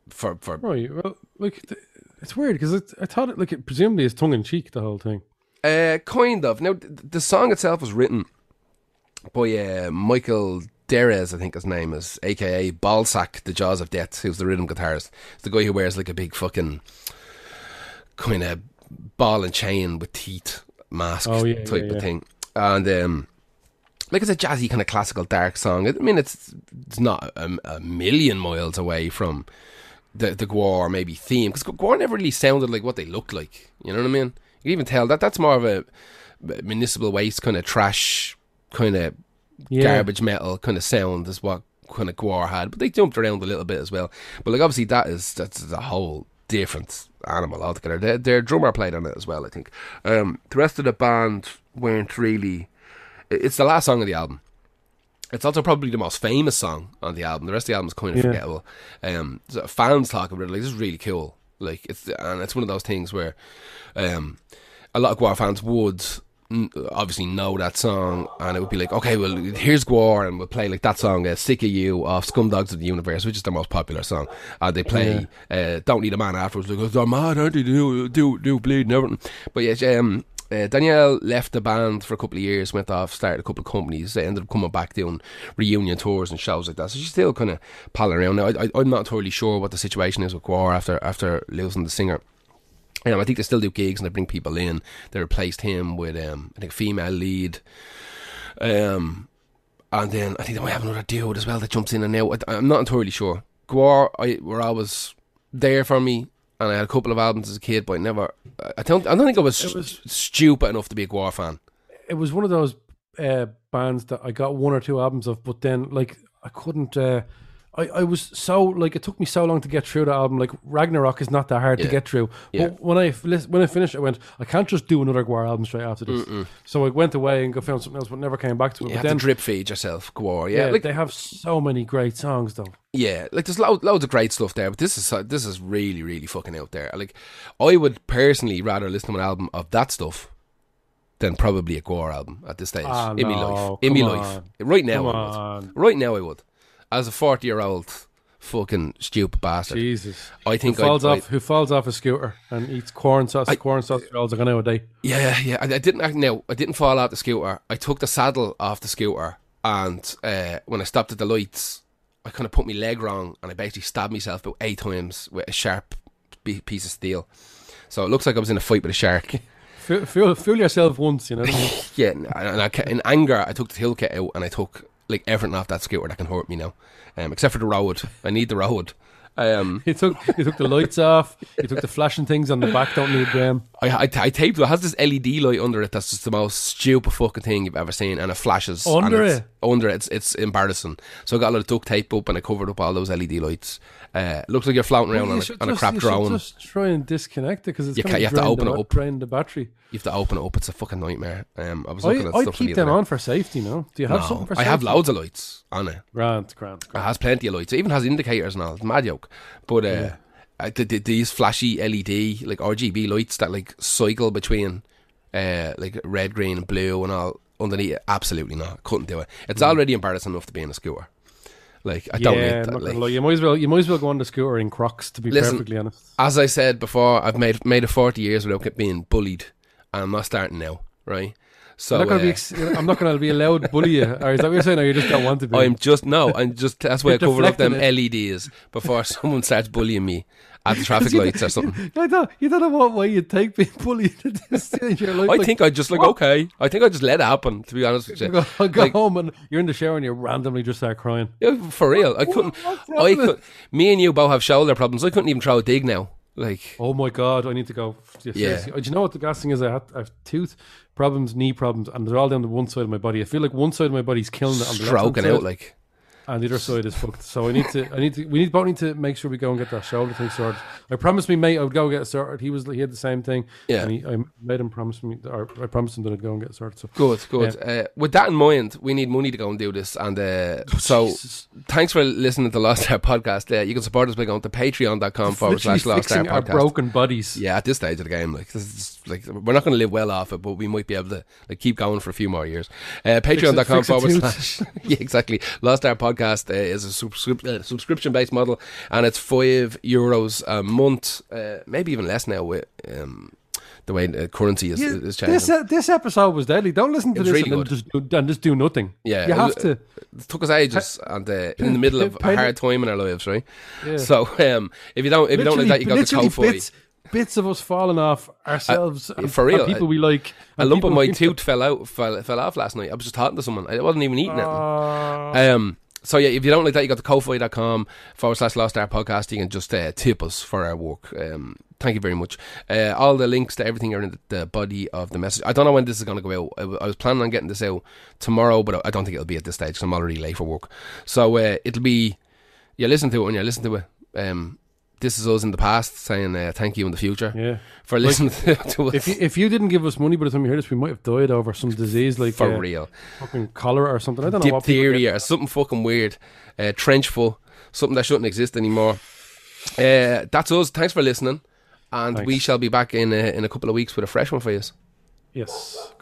for for Right. Well, like th- it's weird because I thought it like it presumably is tongue in cheek the whole thing. Uh, kind of. Now, th- the song itself was written by uh, Michael Derez, I think his name is, aka Balsac, the Jaws of Death, who's the rhythm guitarist. It's the guy who wears like a big fucking kind of ball and chain with teeth mask Oh, yeah, type yeah, of yeah. thing. And um, like it's a jazzy kind of classical dark song. I mean, it's it's not a, a million miles away from the the Gwar maybe theme because Gwar never really sounded like what they looked like. You know what I mean? You can even tell that that's more of a municipal waste kind of trash kind of Yeah. garbage metal kind of sound is what kind of Gwar had, but they jumped around a little bit as well. But like obviously that is that's a whole different animal altogether. Their, their drummer played on it as well, I think. Um, the rest of the band weren't really. It's the last song of the album. It's also probably the most famous song on the album. The rest of the album is kind of Yeah. forgettable. Um, so fans talk about it like this is really cool. Like it's and it's one of those things where, um, a lot of Gwar fans would obviously know that song, and it would be like, okay, well, here's Gwar, and we'll play like that song, uh, "Sick of You" off Scumdogs of the Universe, which is their most popular song. And they play uh, "Don't Need a Man" afterwards. Like, "Oh, they're mad, aren't they? Do do do bleed and everything. But yeah, um. Uh, Danielle left the band for a couple of years, went off, started a couple of companies. They ended up coming back doing reunion tours and shows like that. So she's still kind of palling around now. I, I'm not totally sure what the situation is with Gwar after after losing the singer. Um, I think they still do gigs and they bring people in. They replaced him with um, I think a female lead. Um, and then I think they might have another dude as well that jumps in and out. I, I'm not entirely sure. Gwar, I were always there for me, and I had a couple of albums as a kid, but I never. I don't. I don't think I was, It was- stupid enough to be a Gwar fan. It was one of those uh, bands that I got one or two albums of, but then like I couldn't. Uh, I, I was so like it took me so long to get through the album. Like Ragnarok is not that hard Yeah. to get through. Yeah. But when I when I finished, I went. I can't just do another Gwar album straight after this. So I went away and go found something else, but never came back to it. You but have then to drip feed yourself, Gwar. yeah, Yeah, like they have so many great songs though. Yeah, like there's lo- loads of great stuff there, but this is this is really really fucking out there. Like, I would personally rather listen to an album of that stuff than probably a Gwar album at this stage Ah, in my life. In my life, right now, I would. Right now, I would. As a forty year old fucking stupid bastard, Jesus. I think who falls I'd- off who falls off a scooter and eats corn sauce corn sauce rolls like an hour a day. Yeah, yeah. I, I didn't. I, no, I didn't fall off the scooter. I took the saddle off the scooter, and uh, when I stopped at the lights, I kind of put my leg wrong, and I basically stabbed myself about eight times with a sharp piece of steel. So it looks like I was in a fight with a shark. Fool, fool, fool yourself once, you know. I yeah, and I, ca- in anger, I took the hill kit out, and I took like everything off that scooter that can hurt me now, um, except for the road. I need the road. Um, he took he took the lights off. He took the flashing things on the back. Don't need them. I, I, I taped it. has this LED light under it that's just the most stupid fucking thing you've ever seen, and it flashes Under it? Under it, it's, it's embarrassing. So I got a lot of duct tape up, and I covered up all those LED lights. Uh, looks like you're floating around You on, a, on a crap drone. Just try and disconnect it because it's You can't- you have to drain open the, it up. Drain the battery. You have to open it up. It's a fucking nightmare. Um, I was I, looking at I stuff keep the them on for safety. No, do you have No, something for I have loads of lights on it. Grant, grant, It has plenty of lights. It even has indicators and all. It's mad joke. But uh, I, th- th- these flashy LED like RGB lights that like cycle between uh, like red, green, and blue and all underneath. It. Absolutely not. Couldn't do it. It's already embarrassing enough to be in a scooter. Like I don't need that. Like. You might as well you might as well go on the scooter in Crocs. To be Listen, perfectly honest. as I said before, I've made made it forty years without being bullied, and I'm not starting now, right? So I'm not going to uh, be. I'm not to be allowed to bully you. Or is that what you're saying? Or you just don't want to be? I'm just no, I'm just that's why I covered up them deflecting LEDs before someone starts bullying me at the traffic lights or something. I don't. You don't know what way you'd take being bullied at this stage in your life. I Like, think I just like what? okay. I think I just let it happen. To be honest with you, go, go Like, home and you're in the shower and you randomly just start crying. yeah, for real, I couldn't. I could. Me and you both have shoulder problems. I couldn't even throw a dig now. Like Oh my god, I need to go. Yeah. Do you know what the gas thing is? I have, I have tooth problems, knee problems, and they're all down the one side of my body. I feel like one side of my body's killing it on the stroking out. Like and the other side is fucked. So I need to. I need to. We need both need to make sure we go and get that shoulder thing sorted. I promised me mate I would go get it sorted. He was he had the same thing. Yeah. And he, I made him promise me, or I promised him that I'd go and get it sorted. So good, good. Uh, with that in mind, we need money to go and do this. And uh, so, Jesus. thanks for listening to the Lost Star Podcast. Uh, you can support us by going to patreon.com forward slash Lost Star fixing our Podcast. broken bodies. Yeah, at this stage of the game, like this is like we're not going to live well off it, but we might be able to like keep going for a few more years. Uh, Patreon.com forward slash yeah, exactly. Lost Star Podcast uh, is a subscrip- uh, subscription based model, and it's five euros a month, uh, maybe even less now with um, the way the currency is, Yeah, is changing. this uh, this episode was deadly. Don't listen to this really and, just do, and just do nothing. Yeah, you it have was- to. It took us ages, and uh, in the middle of a hard time in our lives, right? Yeah. So um, if you don't, if you don't like that, you got the literally Ko-fi. bits, bits of us falling off ourselves. and, for real, people I- we like. A lump of my tooth fell out, fell, fell off last night. I was just talking to someone. I wasn't even eating it. Uh, Um, so yeah, if you don't like that, you got the ko-fi.com forward slash lost our podcast. You can just uh, tip us for our work. Um, thank you very much. Uh, all the links to everything are in the, body of the message. I don't know when this is going to go out. I was planning on getting this out tomorrow, but I don't think it'll be at this stage 'cause I'm already late for work. So uh, it'll be you listen to it when you listen to it. Um, this is us in the past saying uh, thank you in the future yeah. for listening to, to us If you, if you didn't give us money by the time you heard this, we might have died over some disease like for uh, real. fucking cholera or something. I don't know what diphtheria or something fucking weird. Uh, trench foot, something that shouldn't exist anymore. Uh, that's us. Thanks for listening, and we shall be back in a, in a couple of weeks with a fresh one for you. Yes.